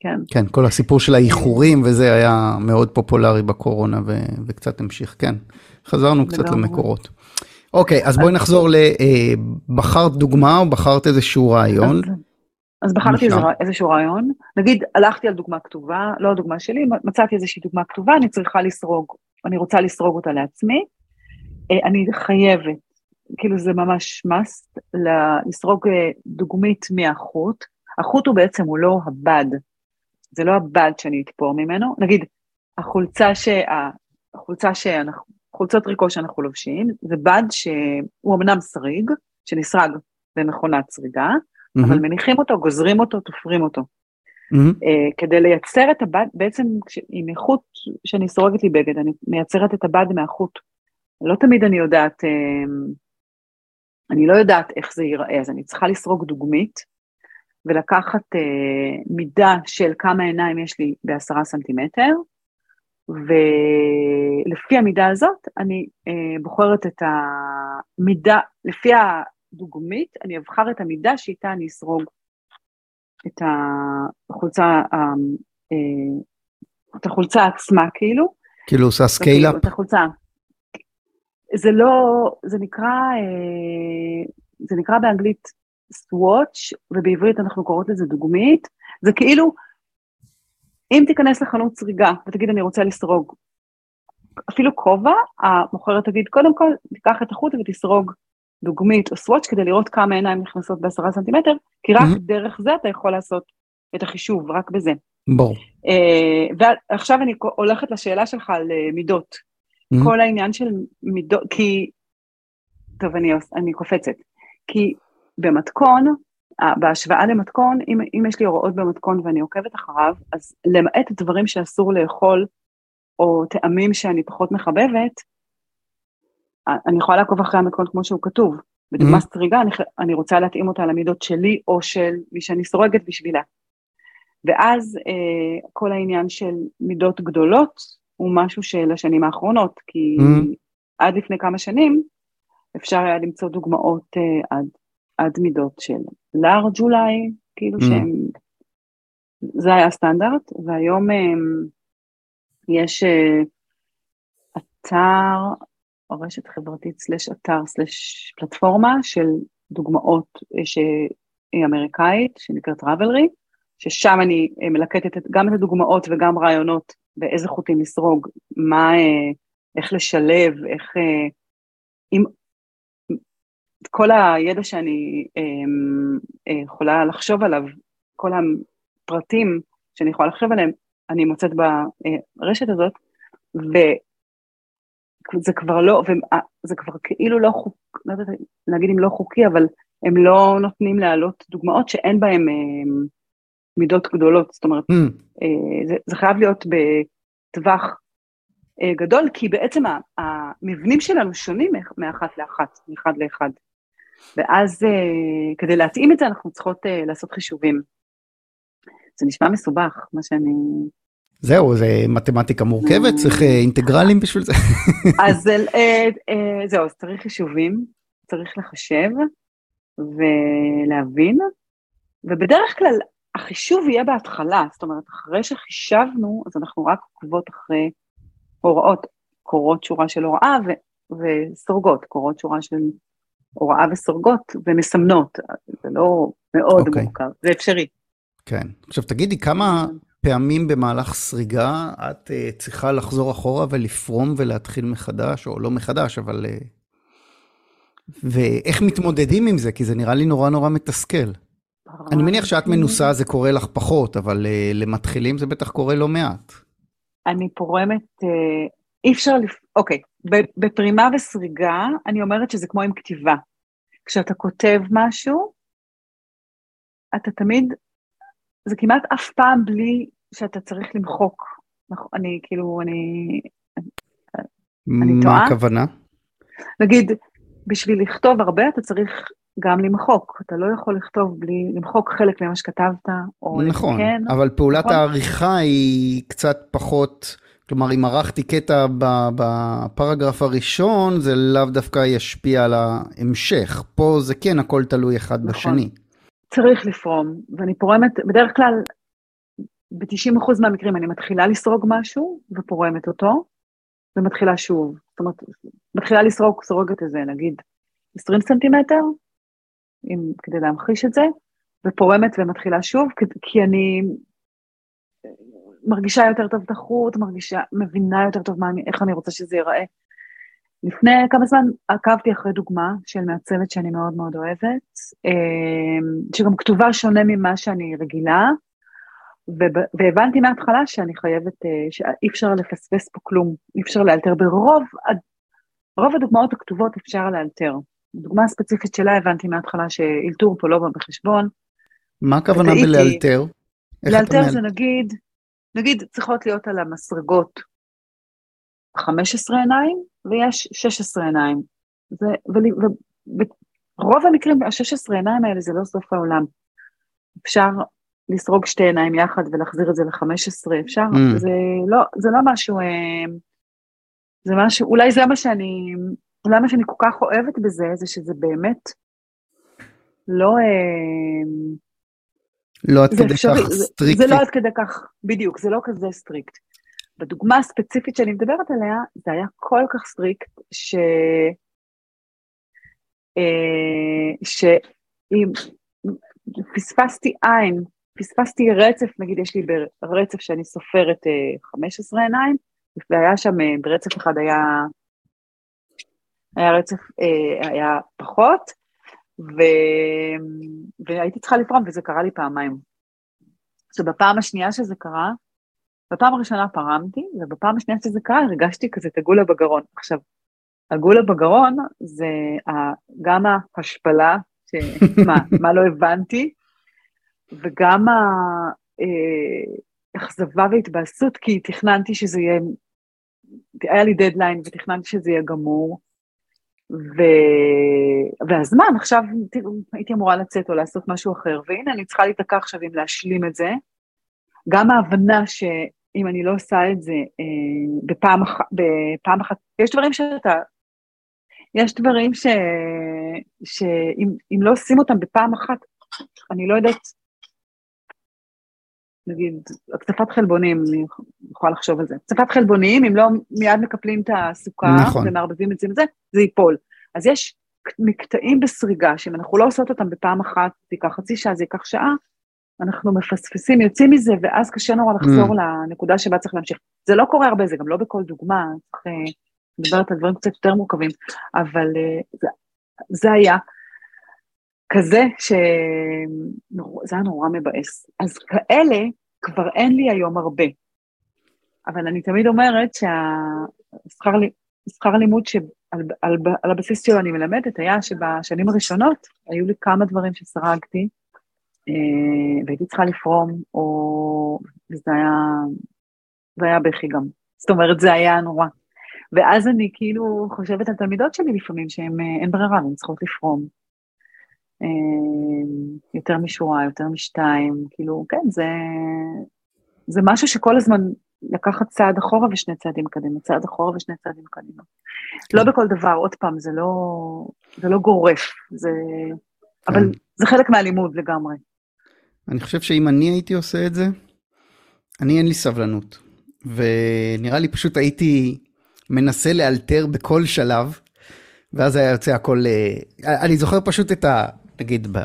כן. כן, כל הסיפור של האיחורים וזה היה מאוד פופולרי בקורונה ו... וקצת המשיך, כן. חזרנו קצת למקורות. אוקיי, אז בואי נחזור ל... בחרת דוגמה או בחרת איזשהו רעיון? אז... אז בחרתי איזה, איזשהו רעיון, נגיד הלכתי על דוגמה כתובה, לא דוגמה שלי, מצאתי איזושהי דוגמה כתובה, אני צריכה לסרוג, אני רוצה לסרוג אותה לעצמי, אה, אני חייבת, כאילו זה ממש must, לסרוג אה, דוגמית מהחוט, החוט הוא בעצם, הוא לא הבד, זה לא הבד שאני אתפור ממנו, נגיד החולצה, ש... החולצה שאנחנו, חולצות ריקו שאנחנו לובשים, זה בד שהוא אמנם שריג, שנסרג במכונת סריגה, mm-hmm. אבל מניחים אותו, גוזרים אותו, תופרים אותו. Mm-hmm. Uh, כדי לייצר את הבד, בעצם עם איכות שאני סורגת לי בגד, אני מייצרת את הבד מהחוט. לא תמיד אני יודעת, uh, אני לא יודעת איך זה ייראה, אז אני צריכה לסרוג דוגמית, ולקחת uh, מידה של כמה עיניים יש לי בעשרה סנטימטר, ולפי המידה הזאת אני אה, בוחרת את המידה, לפי דוגמית, אני אבחר את המידה שאיתה אני אסרוג את החולצה, אה, את החולצה עצמה כאילו. כאילו עושה scale-up? את החולצה. זה לא, זה נקרא, אה, זה נקרא באנגלית swatch, ובעברית אנחנו קוראות לזה דוגמית, זה כאילו, אם תיכנס לחנות סריגה ותגיד אני רוצה לסרוג אפילו כובע, המוכרת תגיד, קודם כל, תיקח את החוט ותסרוג דוגמית או סוואץ' כדי לראות כמה עיניים נכנסות בעשרה סנטימטר, כי רק mm-hmm. דרך זה אתה יכול לעשות את החישוב, רק בזה. ברור. Uh, ועכשיו אני הולכת לשאלה שלך על uh, מידות. Mm-hmm. כל העניין של מידות, כי... טוב, אני, אני קופצת. כי במתכון, בהשוואה למתכון, אם, אם יש לי הוראות במתכון ואני עוקבת אחריו, אז למעט דברים שאסור לאכול, או טעמים שאני פחות מחבבת, אני יכולה לעקוב אחרי המתכון כמו שהוא כתוב. בדוגמה mm-hmm. סטריגה, אני, אני רוצה להתאים אותה למידות שלי או של מי שאני סורגת בשבילה. ואז אה, כל העניין של מידות גדולות הוא משהו של השנים האחרונות, כי mm-hmm. עד לפני כמה שנים אפשר היה למצוא דוגמאות אה, עד, עד מידות של לארג' אולי, כאילו mm-hmm. שהם, זה היה הסטנדרט, והיום אה, יש אה, אתר, רשת חברתית סלש אתר סלש פלטפורמה של דוגמאות שהיא אמריקאית, שנקראת ראבלרי, ששם אני מלקטת גם את הדוגמאות וגם רעיונות באיזה חוטים לסרוג, מה, איך לשלב, איך, עם כל הידע שאני יכולה לחשוב עליו, כל הפרטים שאני יכולה לחשוב עליהם, אני מוצאת ברשת הזאת, וזה כבר לא, וזה כבר כאילו לא חוק, לא יודעת להגיד אם לא חוקי, אבל הם לא נותנים להעלות דוגמאות שאין בהן אה, מידות גדולות, זאת אומרת, mm. זה, זה חייב להיות בטווח אה, גדול, כי בעצם המבנים שלנו שונים מאחת לאחת, מאחד לאחד. ואז כדי להתאים את זה אנחנו צריכות לעשות חישובים. זה נשמע מסובך, מה שאני... זהו, זה מתמטיקה מורכבת, צריך אה, אינטגרלים בשביל זה. אז אה, אה, זהו, אז צריך חישובים, צריך לחשב ולהבין, ובדרך כלל החישוב יהיה בהתחלה, זאת אומרת, אחרי שחישבנו, אז אנחנו רק עוקבות אחרי הוראות, קורות שורה של הוראה ו- וסורגות, קורות שורה של הוראה וסורגות ומסמנות, זה לא מאוד okay. אוקיי. מורכב, זה אפשרי. כן. עכשיו תגידי, כמה פעמים במהלך סריגה את uh, צריכה לחזור אחורה ולפרום ולהתחיל מחדש, או לא מחדש, אבל... Uh, ואיך מתמודדים עם זה? כי זה נראה לי נורא נורא מתסכל. אני מניח שאת מנוסה, זה קורה לך פחות, אבל uh, למתחילים זה בטח קורה לא מעט. אני פורמת, uh, אי אפשר, לפ... אוקיי, בפרימה וסריגה, אני אומרת שזה כמו עם כתיבה. כשאתה כותב משהו, אתה תמיד זה כמעט אף פעם בלי שאתה צריך למחוק. נכון, אני כאילו, אני... אני טועה. מה הכוונה? נגיד, בשביל לכתוב הרבה אתה צריך גם למחוק, אתה לא יכול לכתוב בלי למחוק חלק ממה שכתבת, או נכון, לתקן. אבל פעולת נכון? העריכה היא קצת פחות, כלומר, אם ערכתי קטע בפרגרף הראשון, זה לאו דווקא ישפיע על ההמשך. פה זה כן, הכל תלוי אחד נכון. בשני. צריך לפרום, ואני פורמת, בדרך כלל, ב-90% מהמקרים אני מתחילה לסרוג משהו ופורמת אותו, ומתחילה שוב. זאת אומרת, מתחילה לסרוג, סרוגת איזה, נגיד, 20 סנטימטר, אם, כדי להמחיש את זה, ופורמת ומתחילה שוב, כי, אני מרגישה יותר טוב את החוט, מרגישה, מבינה יותר טוב מה איך אני רוצה שזה ייראה. לפני כמה זמן עקבתי אחרי דוגמה של מעצבת שאני מאוד מאוד אוהבת, אמ, שגם כתובה שונה ממה שאני רגילה, והבנתי מההתחלה שאני חייבת, אה, שאי אפשר לפספס פה כלום, אי אפשר לאלתר. ברוב רוב הדוגמאות הכתובות אפשר לאלתר. דוגמה הספציפית שלה הבנתי מההתחלה שאילתור פה לא בא בחשבון. מה הכוונה בלאלתר? לאלתר זה נגיד, נגיד צריכות להיות על המסרגות 15 עיניים ויש 16 עיניים. וברוב המקרים, ה-16 עיניים האלה זה לא סוף העולם. אפשר לסרוג שתי עיניים יחד ולהחזיר את זה ל-15, אפשר, ממ. זה, לא, זה לא משהו, אה, זה משהו, אולי זה מה שאני, אולי מה שאני כל כך אוהבת בזה, זה שזה באמת לא... אה, לא עד כדי כך סטריקטי. זה לא עד כדי כך, בדיוק, זה לא כזה strict. בדוגמה הספציפית שאני מדברת עליה, זה היה כל כך strict, ש... אה, שאם פספסתי עין, פספסתי רצף, נגיד יש לי ברצף שאני סופרת 15 עיניים, והיה שם, ברצף אחד היה, היה רצף, היה פחות, ו... והייתי צריכה לפרום, וזה קרה לי פעמיים. עכשיו, בפעם השנייה שזה קרה, בפעם הראשונה פרמתי, ובפעם השנייה שזה קרה, הרגשתי כזה את הגולה בגרון. עכשיו, הגולה בגרון זה גם ההשפלה, שמה, מה לא הבנתי, וגם האכזבה אה, והתבאסות, כי תכננתי שזה יהיה, היה לי דדליין ותכננתי שזה יהיה גמור, ו... והזמן, עכשיו הייתי אמורה לצאת או לעשות משהו אחר, והנה אני צריכה להיתקע עכשיו עם להשלים את זה. גם ההבנה שאם אני לא עושה את זה אה, בפעם, אח... בפעם אחת, יש דברים שאתה, יש דברים ש... שאם לא עושים אותם בפעם אחת, אני לא יודעת, נגיד, הקצפת חלבונים, אני יכולה לחשוב על זה. הקצפת חלבונים, אם לא מיד מקפלים את הסוכר נכון. ומערבבים את זה עם זה, זה ייפול. אז יש מקטעים בסריגה, שאם אנחנו לא עושות אותם בפעם אחת, זה ייקח חצי שעה, זה ייקח שעה, אנחנו מפספסים, יוצאים מזה, ואז קשה נורא לחזור mm. לנקודה שבה צריך להמשיך. זה לא קורה הרבה, זה גם לא בכל דוגמה, צריך לדבר על דברים קצת יותר מורכבים, אבל uh, זה, זה היה כזה שזה היה נורא מבאס. אז כאלה כבר אין לי היום הרבה. אבל אני תמיד אומרת שהשכר לימוד שעל על, על הבסיס שלו אני מלמדת היה שבשנים הראשונות היו לי כמה דברים שסרגתי, אה, והייתי צריכה לפרום, או... וזה היה... זה היה בכי גם. זאת אומרת, זה היה נורא. ואז אני כאילו חושבת על תלמידות שלי לפעמים, שהן אה, אין ברירה, והן צריכות לפרום. אה, יותר משורה, יותר משתיים, כאילו, כן, זה, זה משהו שכל הזמן לקחת צעד אחורה ושני צעדים קדימה, צעד אחורה ושני צעדים קדימה. לא בכל דבר, עוד פעם, זה לא, זה לא גורף, זה... אבל זה חלק מהלימוד לגמרי. אני חושב שאם אני הייתי עושה את זה, אני אין לי סבלנות. ונראה לי פשוט הייתי מנסה לאלתר בכל שלב, ואז היה יוצא הכל... אה, אני זוכר פשוט את ה... נגיד, ב...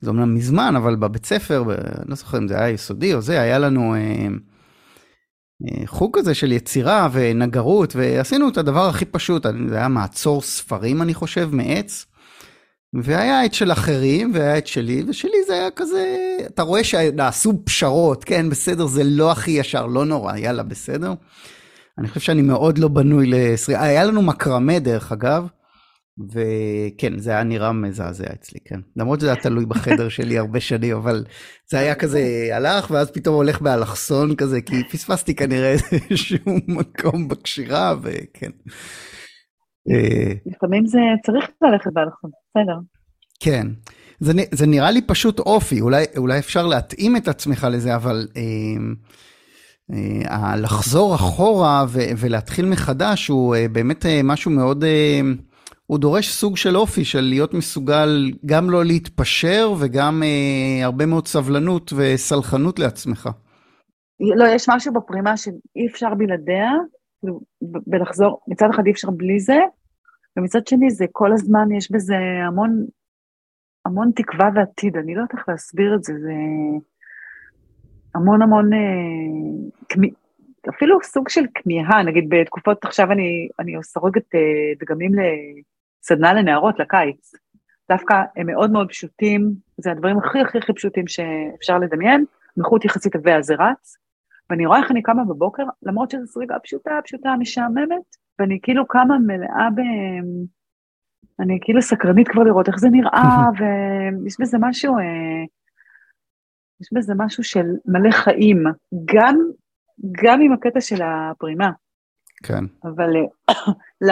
זה אומנם מזמן, אבל בבית ספר, ב... לא זוכר אם זה היה יסודי או זה, היה לנו אה, אה, חוג כזה של יצירה ונגרות, ועשינו את הדבר הכי פשוט, זה היה מעצור ספרים, אני חושב, מעץ. והיה את של אחרים, והיה את שלי, ושלי זה היה כזה, אתה רואה שנעשו פשרות, כן, בסדר, זה לא הכי ישר, לא נורא, יאללה, בסדר. אני חושב שאני מאוד לא בנוי לשריעה. היה לנו מקרמה, דרך אגב, וכן, זה היה נראה מזעזע אצלי, כן. למרות שזה היה תלוי בחדר שלי הרבה שנים, אבל זה היה כזה, הלך, ואז פתאום הולך באלכסון כזה, כי פספסתי כנראה איזשהו מקום בקשירה, וכן. אה, לפעמים זה צריך ללכת באלכסון, בסדר. כן. זה, זה נראה לי פשוט אופי, אולי, אולי אפשר להתאים את עצמך לזה, אבל אה, אה, לחזור אחורה ו, ולהתחיל מחדש הוא אה, באמת אה, משהו מאוד, אה, הוא דורש סוג של אופי, של להיות מסוגל גם לא להתפשר וגם אה, הרבה מאוד סבלנות וסלחנות לעצמך. לא, יש משהו בפרימה שאי אפשר בלעדיה, כאילו, בלחזור, מצד אחד אי אפשר בלי זה, ומצד שני זה כל הזמן, יש בזה המון, המון תקווה ועתיד, אני לא יודעת איך להסביר את זה, זה המון המון, אה, אפילו סוג של כמיהה, נגיד בתקופות, עכשיו אני, אני סורגת אה, דגמים לסדנה לנערות לקיץ, דווקא הם מאוד מאוד פשוטים, זה הדברים הכי הכי הכי פשוטים שאפשר לדמיין, נוחות יחסית הווה זה רץ, ואני רואה איך אני קמה בבוקר, למרות שזו סריגה פשוטה, פשוטה, משעממת, ואני כאילו קמה מלאה ב... אני כאילו סקרנית כבר לראות איך זה נראה, ויש בזה משהו, אה, יש בזה משהו של מלא חיים, גם, גם עם הקטע של הפרימה. כן. אבל ל...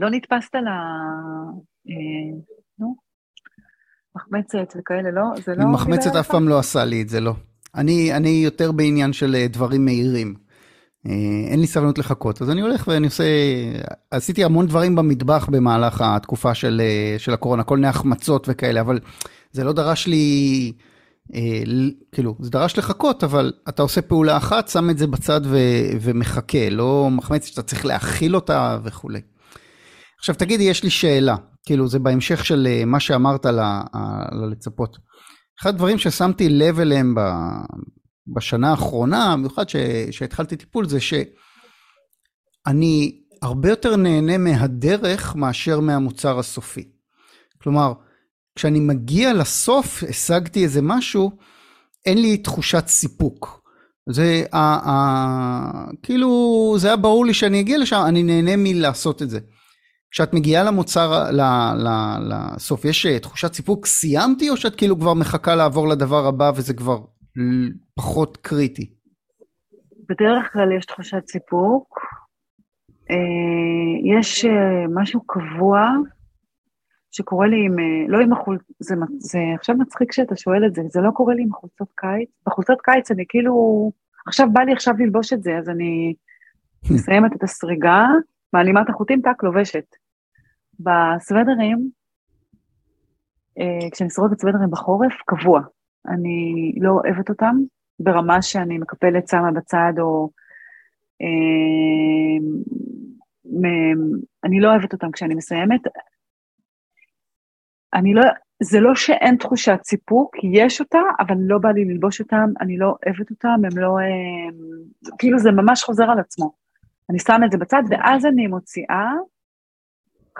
לא נתפסת ל... אה, נו, מחמצת וכאלה, לא? זה לא... מחמצת אף פעם לא עשה לי את זה, לא. אני, אני יותר בעניין של אה, דברים מהירים. אה, אין לי סבלנות לחכות, אז אני הולך ואני עושה, עשיתי המון דברים במטבח במהלך התקופה של, אה, של הקורונה, כל מיני החמצות וכאלה, אבל זה לא דרש לי, כאילו, זה דרש לחכות, אבל אתה עושה פעולה אחת, שם את זה בצד ו, ומחכה, לא מחמצת שאתה צריך להכיל אותה וכולי. עכשיו תגידי, יש לי שאלה, כאילו זה בהמשך של אה, מה שאמרת על הלצפות. אחד הדברים ששמתי לב אליהם בשנה האחרונה, במיוחד שהתחלתי טיפול, זה שאני הרבה יותר נהנה מהדרך מאשר מהמוצר הסופי. כלומר, כשאני מגיע לסוף, השגתי איזה משהו, אין לי תחושת סיפוק. זה, ה, ה, כאילו, זה היה ברור לי שאני אגיע לשם, אני נהנה מלעשות את זה. כשאת מגיעה למוצר, ל, ל, לסוף, יש אה, תחושת סיפוק, סיימתי, או שאת כאילו כבר מחכה לעבור לדבר הבא וזה כבר פחות קריטי? בדרך כלל יש תחושת סיפוק. אה, יש אה, משהו קבוע שקורה לי עם, לא עם החולצות, זה, זה עכשיו מצחיק שאתה שואל את זה, זה לא קורה לי עם חולצות קיץ. בחולצות קיץ אני כאילו, עכשיו בא לי עכשיו ללבוש את זה, אז אני מסיימת את הסריגה, מעלימה את החוטים, טק, לובשת. בסוודרים, אה, כשאני שורדת סוודרים בחורף, קבוע. אני לא אוהבת אותם, ברמה שאני מקפלת, שמה בצד, או... אה, אני לא אוהבת אותם כשאני מסיימת. אני לא, זה לא שאין תחושת סיפוק, יש אותה, אבל לא בא לי ללבוש אותם, אני לא אוהבת אותם, הם לא... הם, כאילו זה ממש חוזר על עצמו. אני שמה את זה בצד, ואז אני מוציאה,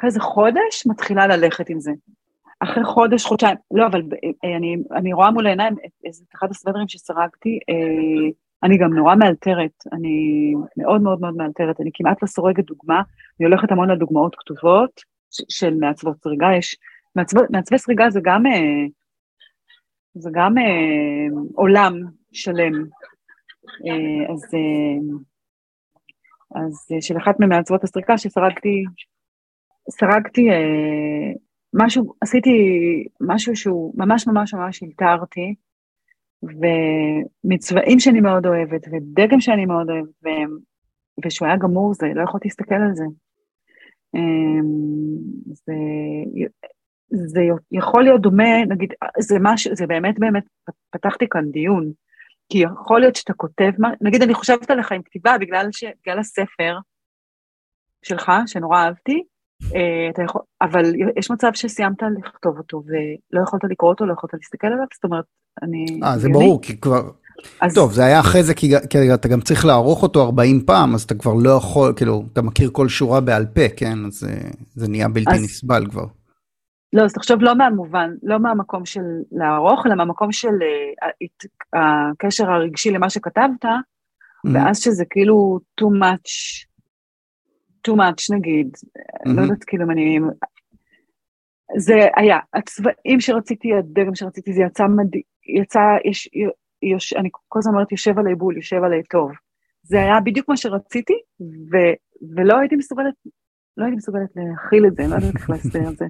אחרי איזה חודש, מתחילה ללכת עם זה. אחרי חודש, חודשיים, לא, אבל אה, אני, אני רואה מול העיניים את אחד הסוודרים שסרגתי, אה, אני גם נורא מאלתרת, אני מאוד מאוד מאוד מאלתרת, אני כמעט לא סורגת דוגמה, אני הולכת המון לדוגמאות כתובות של מעצבות סריגה, יש מעצבי סריגה זה גם, אה, זה גם אה, עולם שלם. אה, אז, אז של אחת ממעצבות הסריקה שסרגתי, סרגתי משהו, עשיתי משהו שהוא ממש ממש ממש הלתרתי, ומצבעים שאני מאוד אוהבת, ודגם שאני מאוד אוהבת, ו... ושהוא היה גמור, זה, לא יכולתי להסתכל על זה. זה זה יכול להיות דומה, נגיד, זה משהו, זה באמת באמת, פתחתי כאן דיון, כי יכול להיות שאתה כותב, נגיד אני חושבת עליך עם כתיבה בגלל, ש, בגלל הספר שלך, שנורא אהבתי, אה, אתה יכול, אבל יש מצב שסיימת לכתוב אותו ולא יכולת לקרוא אותו, לא יכולת להסתכל עליו, זאת אומרת, אני... אה, זה ברור, כי כבר... אז... טוב, זה היה אחרי זה, כי, כי אתה גם צריך לערוך אותו 40 פעם, אז אתה כבר לא יכול, כאילו, אתה מכיר כל שורה בעל פה, כן? אז זה, זה נהיה בלתי אז... נסבל כבר. לא, אז תחשוב לא מהמובן, לא מהמקום של לערוך, אלא מהמקום של uh, הקשר הרגשי למה שכתבת, mm-hmm. ואז שזה כאילו too much, too much נגיד, mm-hmm. לא יודעת כאילו אם אני... זה היה, הצבעים שרציתי, הדגם שרציתי, זה יצא מדהים, יצא, יש, יש, אני כל הזמן אומרת, יושב עלי בול, יושב עלי טוב. זה היה בדיוק מה שרציתי, ו, ולא הייתי מסוגלת לא הייתי מסוגלת להכיל את זה, לא יודעת איך להסביר את זה.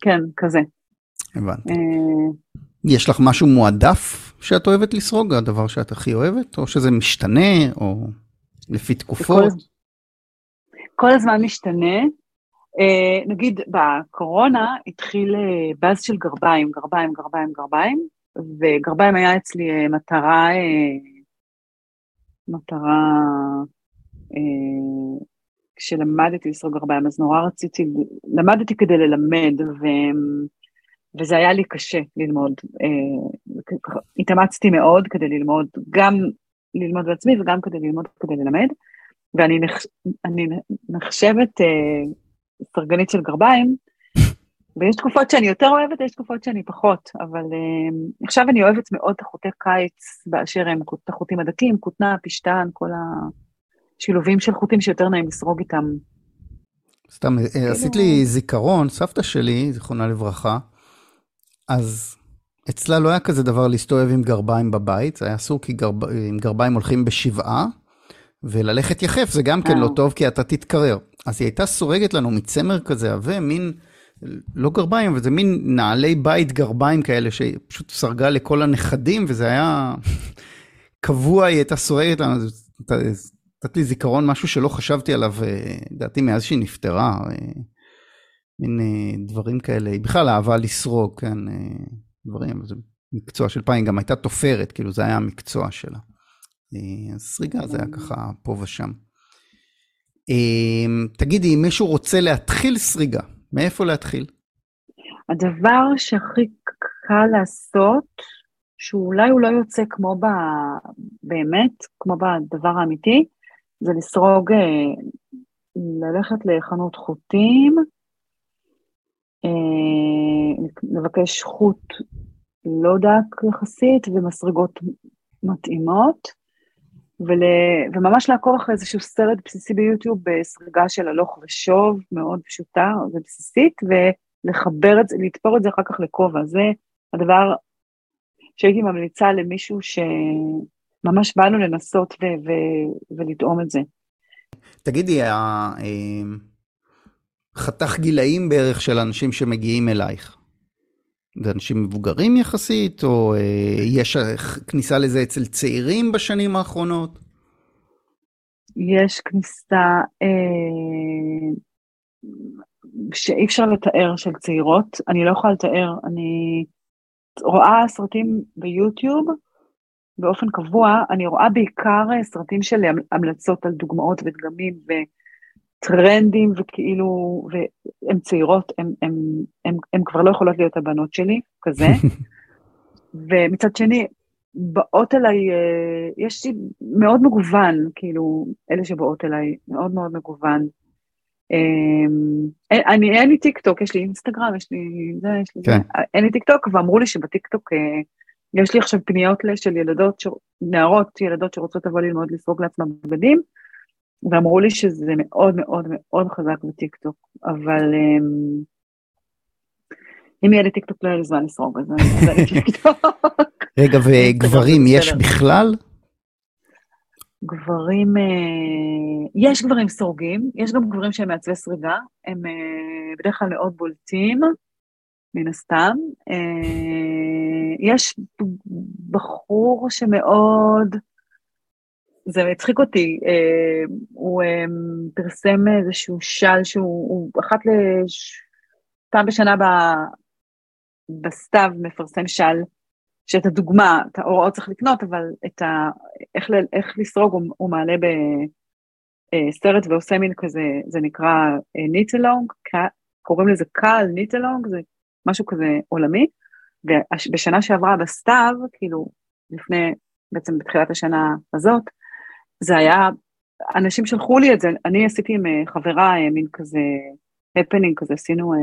כן, כזה. הבנתי. אה, יש לך משהו מועדף שאת אוהבת לסרוג, הדבר שאת הכי אוהבת, או שזה משתנה, או לפי תקופות? כל הזמן משתנה. Uh, נגיד בקורונה התחיל uh, באז של גרביים, גרביים, גרביים, גרביים, וגרביים היה אצלי uh, מטרה, מטרה כשלמדתי לסרוג גרביים, אז נורא רציתי, למדתי כדי ללמד, ו... וזה היה לי קשה ללמוד. אה, התאמצתי מאוד כדי ללמוד, גם ללמוד בעצמי וגם כדי ללמוד כדי ללמד, ואני נחש... נחשבת אה, סרגנית של גרביים, ויש תקופות שאני יותר אוהבת, יש תקופות שאני פחות, אבל אה, עכשיו אני אוהבת מאוד את החוטי קיץ באשר הם, את החוטים הדקים, כותנה, פשטן, כל ה... שילובים של חוטים שיותר נעים לסרוג איתם. סתם, אה, כאילו- עשית לי זיכרון, סבתא שלי, זיכרונה לברכה, אז אצלה לא היה כזה דבר להסתובב עם גרביים בבית, זה היה אסור כי גרב... עם גרביים הולכים בשבעה, וללכת יחף זה גם כן לא. טוב כי אתה תתקרר. אז היא הייתה סורגת לנו מצמר כזה עבה, מין, לא גרביים, אבל זה מין נעלי בית גרביים כאלה, שפשוט סרגה לכל הנכדים, וזה היה קבוע, היא הייתה סורגת לנו, נתת לי זיכרון, משהו שלא חשבתי עליו, אה, לדעתי, מאז שהיא נפטרה. אה, מין אה, דברים כאלה, היא בכלל אהבה לסרוג, כן, דברים, זה מקצוע של פעם, היא גם הייתה תופרת, כאילו זה היה המקצוע שלה. אז סריגה זה היה ככה פה ושם. אמ, תגידי, אם מישהו רוצה להתחיל סריגה, מאיפה להתחיל? הדבר שהכי קל לעשות, שאולי הוא לא יוצא כמו ב... באמת, כמו בדבר האמיתי, זה לסרוג, אה, ללכת לחנות חוטים, אה, לבקש חוט לא דק יחסית ומסרגות מתאימות, ול... וממש לעקוב אחרי איזשהו סרט בסיסי ביוטיוב בסריגה של הלוך ושוב, מאוד פשוטה ובסיסית, ולחבר את זה, לתפור את זה אחר כך לכובע. זה הדבר שהייתי ממליצה למישהו שממש באנו לנסות ו- ו- ולטעום את זה. תגידי, החתך אה, גילאים בערך של אנשים שמגיעים אלייך, זה אנשים מבוגרים יחסית, או אה, יש כניסה לזה אצל צעירים בשנים האחרונות? יש כניסה אה, שאי אפשר לתאר של צעירות, אני לא יכולה לתאר, אני רואה סרטים ביוטיוב באופן קבוע, אני רואה בעיקר סרטים של המלצות על דוגמאות ודגמים וטרנדים וכאילו, והן צעירות, הן כבר לא יכולות להיות הבנות שלי, כזה. ומצד שני, באות אליי, אה, יש לי מאוד מגוון, כאילו, אלה שבאות אליי, מאוד מאוד מגוון. אמ, אני, אין לי טיק טוק, יש לי אינסטגרם, יש לי זה, יש לי כן. זה, אין לי טיק טוק, ואמרו לי שבטיק טוק אה, יש לי עכשיו פניות של ילדות, נערות, ילדות שרוצות לבוא ללמוד לסרוג לעצמם בגדים, ואמרו לי שזה מאוד מאוד מאוד חזק בטיק טוק, אבל אמ, אם יהיה לי טיק טוק לא יהיה לי זמן לסרוג, אז אני אעשה לי טיק טוק. רגע, וגברים יש בכלל? גברים, אה, יש גברים סורגים, יש גם גברים שהם מעצבי סריגה, הם אה, בדרך כלל מאוד בולטים, מן הסתם. אה, יש בחור שמאוד, זה הצחיק אותי, הוא פרסם איזשהו של שהוא אחת לש... פעם בשנה ב... בסתיו מפרסם של שאת הדוגמה, את ההוראות צריך לקנות, אבל את ה... איך, ל... איך לסרוג הוא, הוא מעלה בסרט ועושה מין כזה, זה נקרא knit-along, קוראים לזה KAL, knit-along, זה משהו כזה עולמי, ובשנה שעברה בסתיו, כאילו, לפני, בעצם בתחילת השנה הזאת, זה היה, אנשים שלחו לי את זה, אני עשיתי עם אה, חברה אה, מין כזה, הפנינג כזה, עשינו, אה,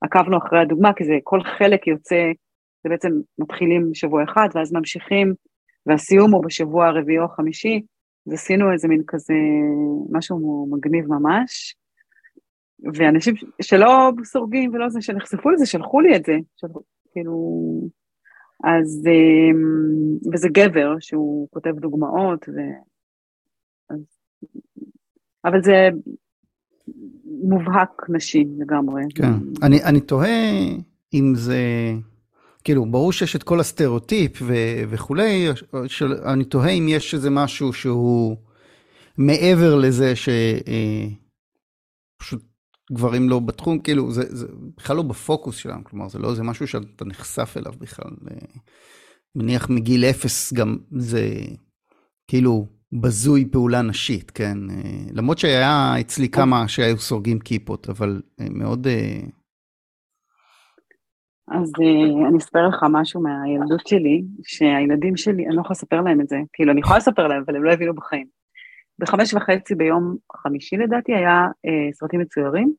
עקבנו אחרי הדוגמה, כי זה כל חלק יוצא זה בעצם מתחילים בשבוע אחד ואז ממשיכים, והסיום הוא בשבוע הרביעי או החמישי, אז עשינו איזה מין כזה משהו מגניב ממש. ואנשים שלא סורגים ולא זה, שנחשפו לזה, שלחו לי את זה, של, כאילו... אז, וזה גבר שהוא כותב דוגמאות, ו... אבל זה מובהק נשים לגמרי. כן, אני, אני תוהה אם זה כאילו, ברור שיש את כל הסטריאוטיפ ו- וכולי, של, אני תוהה אם יש איזה משהו שהוא מעבר לזה שפשוט אה, גברים לא בתחום, כאילו, זה, זה בכלל לא בפוקוס שלנו, כלומר, זה לא איזה משהו שאתה נחשף אליו בכלל. אה, מניח מגיל אפס גם זה כאילו בזוי פעולה נשית, כן? אה, למרות שהיה אצלי כמה שהיו סורגים כיפות, אבל אה, מאוד... אה, אז אני אספר לך משהו מהילדות שלי, שהילדים שלי, אני לא יכולה לספר להם את זה, כאילו אני יכולה לספר להם, אבל הם לא הבינו בחיים. בחמש וחצי ביום חמישי לדעתי היה uh, סרטים מצוירים,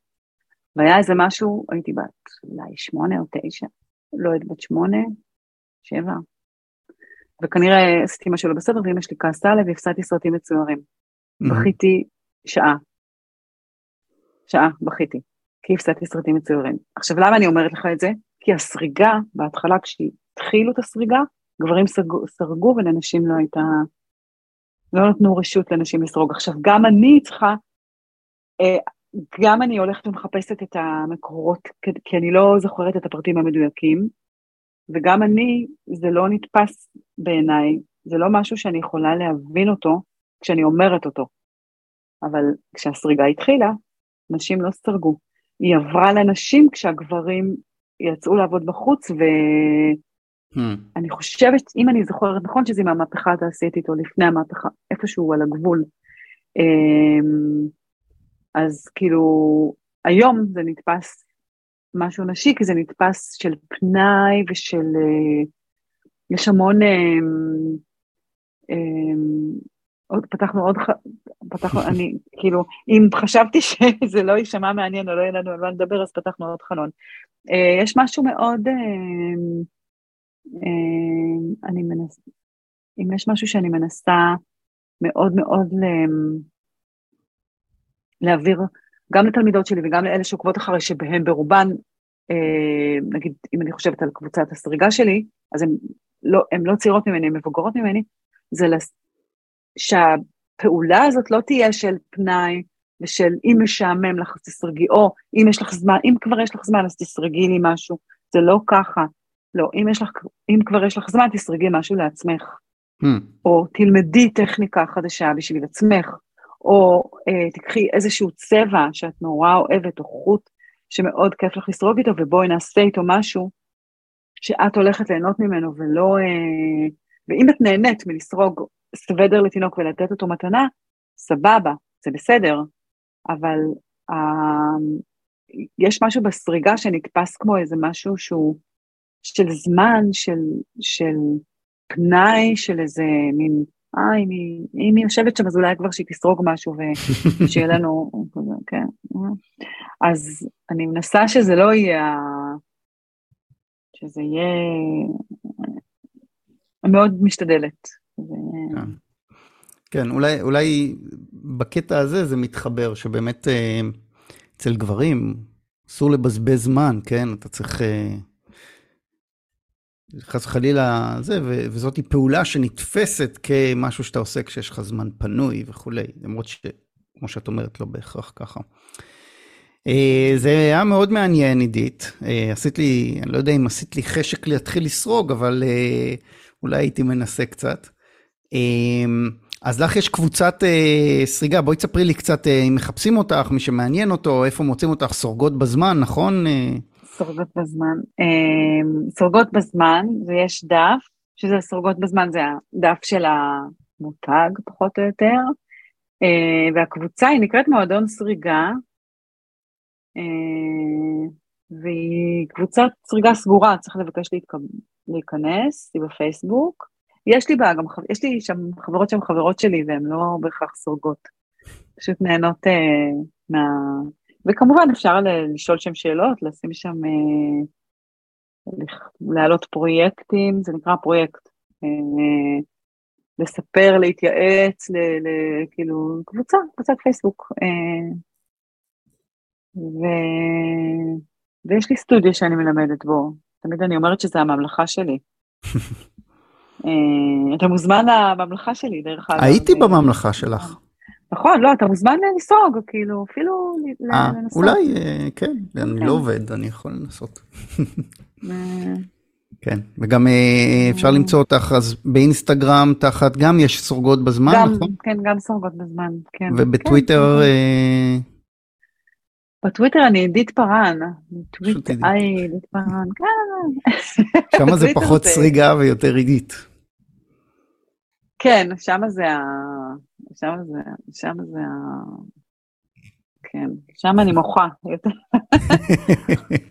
והיה איזה משהו, הייתי בת אולי שמונה או תשע, לא יודעת, בת שמונה, שבע, וכנראה עשיתי משהו לא בסדר, ואמא שלי כעסה עליי והפסדתי סרטים מצוירים. בכיתי שעה. שעה בכיתי, כי הפסדתי סרטים מצוירים. עכשיו, למה אני אומרת לך את זה? כי הסריגה, בהתחלה כשהתחילו את הסריגה, גברים סרגו, סרגו ולנשים לא הייתה, לא נתנו רשות לנשים לסרוג. עכשיו, גם אני צריכה, אה, גם אני הולכת ומחפשת את המקורות, כי אני לא זוכרת את הפרטים המדויקים, וגם אני, זה לא נתפס בעיניי, זה לא משהו שאני יכולה להבין אותו כשאני אומרת אותו. אבל כשהסריגה התחילה, נשים לא סרגו. היא עברה לנשים כשהגברים יצאו לעבוד בחוץ, ואני hmm. חושבת, אם אני זוכרת נכון, שזה מהמהפכה התעשייתית או לפני המהפכה, איפשהו על הגבול. אמ, אז כאילו, היום זה נתפס משהו נשי, כי זה נתפס של פנאי ושל... אה, יש המון... אה, עוד, פתחנו עוד, פתחנו, אני, כאילו, אם חשבתי שזה לא יישמע מעניין או לא יהיה לנו על מה לדבר, אז פתחנו עוד חלון. יש משהו מאוד, אני מנסה, אם יש משהו שאני מנסה מאוד מאוד להעביר גם לתלמידות שלי וגם לאלה שעוקבות אחרי שבהם ברובן, אה, נגיד אם אני חושבת על קבוצת הסריגה שלי, אז הן לא, לא צעירות ממני, הן מבוגרות ממני, זה לס... שהפעולה הזאת לא תהיה של פנאי ושל אם משעמם לך אז תסרגי, או אם יש לך זמן, אם כבר יש לך זמן אז תסרגי לי משהו, זה לא ככה. לא, אם, יש לך, אם כבר יש לך זמן, תסרגי משהו לעצמך. Hmm. או תלמדי טכניקה חדשה בשביל עצמך, או אה, תקחי איזשהו צבע שאת נורא אוהבת, או חוט שמאוד כיף לך לסרוג איתו, ובואי נעשה איתו משהו שאת הולכת ליהנות ממנו, ולא... אה, ואם את נהנית מלסרוג סוודר לתינוק ולתת אותו מתנה, סבבה, זה בסדר, אבל אה, יש משהו בסריגה שנתפס כמו איזה משהו שהוא של זמן, של, של פנאי, של איזה מין אה, אם היא, אם היא יושבת שם, אז אולי כבר שהיא תסרוג משהו ושיהיה לנו, כן. אז אני מנסה שזה לא יהיה, שזה יהיה, מאוד משתדלת. כן, כן אולי, אולי בקטע הזה זה מתחבר, שבאמת אה, אצל גברים אסור לבזבז זמן, כן? אתה צריך... אה, חס וחלילה זה, וזאת פעולה שנתפסת כמשהו שאתה עושה כשיש לך זמן פנוי וכולי, למרות שכמו שאת אומרת, לא בהכרח ככה. אה, זה היה מאוד מעניין, עידית. אה, עשית לי, אני לא יודע אם עשית לי חשק להתחיל לסרוג, אבל אה, אולי הייתי מנסה קצת. אז לך יש קבוצת סריגה, בואי תספרי לי קצת אם מחפשים אותך, מי שמעניין אותו, איפה מוצאים אותך, סורגות בזמן, נכון? סורגות בזמן. אמ, סורגות בזמן, ויש דף, שזה סורגות בזמן, זה הדף של המותג, פחות או יותר, אה, והקבוצה היא נקראת מועדון סריגה, אה, והיא קבוצת סריגה סגורה, צריך לבקש להיכנס, היא בפייסבוק. יש לי בה גם, יש לי שם חברות שהן חברות שלי והן לא בהכרח סורגות. פשוט נהנות אה, מה... וכמובן אפשר לשאול שם שאלות, לשים שם, אה, להעלות פרויקטים, זה נקרא פרויקט. אה, לספר, להתייעץ, ל, ל, כאילו, קבוצה, קבוצת פייסבוק. אה, ו... ויש לי סטודיו שאני מלמדת בו, תמיד אני אומרת שזה הממלכה שלי. אתה מוזמן לממלכה שלי, דרך אגב. הייתי בממלכה שלך. נכון, לא, אתה מוזמן לנסוג, כאילו, אפילו אה, לנסות. אולי, אה, כן, אני לא. עובד, אני יכול לנסות. אה. כן, וגם אפשר למצוא אותך אז באינסטגרם תחת, גם יש סורגות בזמן, גם, נכון? כן, גם סורגות בזמן, כן. ובטוויטר... כן. בטוויטר אני עידית פארן, טוויטר, היי, עידית פארן, כן. שם זה פחות סריגה ויותר עידית. כן, שם זה ה... שם זה, שם זה ה... כן, שם אני מוחה.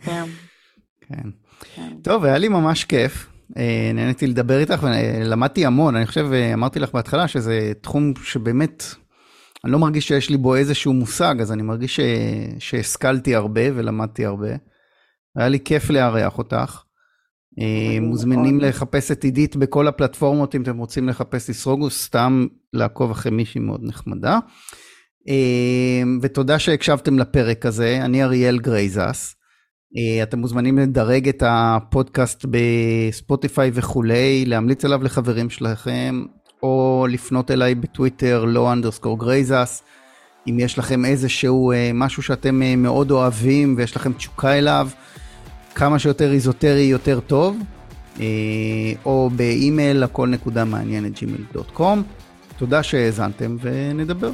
כן. כן. כן. טוב, היה לי ממש כיף. אה, נהניתי לדבר איתך ולמדתי המון. אני חושב, אה, אמרתי לך בהתחלה שזה תחום שבאמת, אני לא מרגיש שיש לי בו איזשהו מושג, אז אני מרגיש שהשכלתי הרבה ולמדתי הרבה. היה לי כיף לארח אותך. אה, מוזמנים לחפש את עידית בכל הפלטפורמות אם אתם רוצים לחפש לסרוגו, סתם לעקוב אחרי מישהי מאוד נחמדה. אה, ותודה שהקשבתם לפרק הזה, אני אריאל גרייזס. אה, אתם מוזמנים לדרג את הפודקאסט בספוטיפיי וכולי, להמליץ עליו לחברים שלכם, או לפנות אליי בטוויטר, לא underscore גרייזס. אם יש לכם איזשהו משהו שאתם מאוד אוהבים ויש לכם תשוקה אליו, כמה שיותר איזוטרי יותר טוב, אה, או באימייל הכל נקודה מעניינת gmail.com. תודה שהאזנתם ונדבר.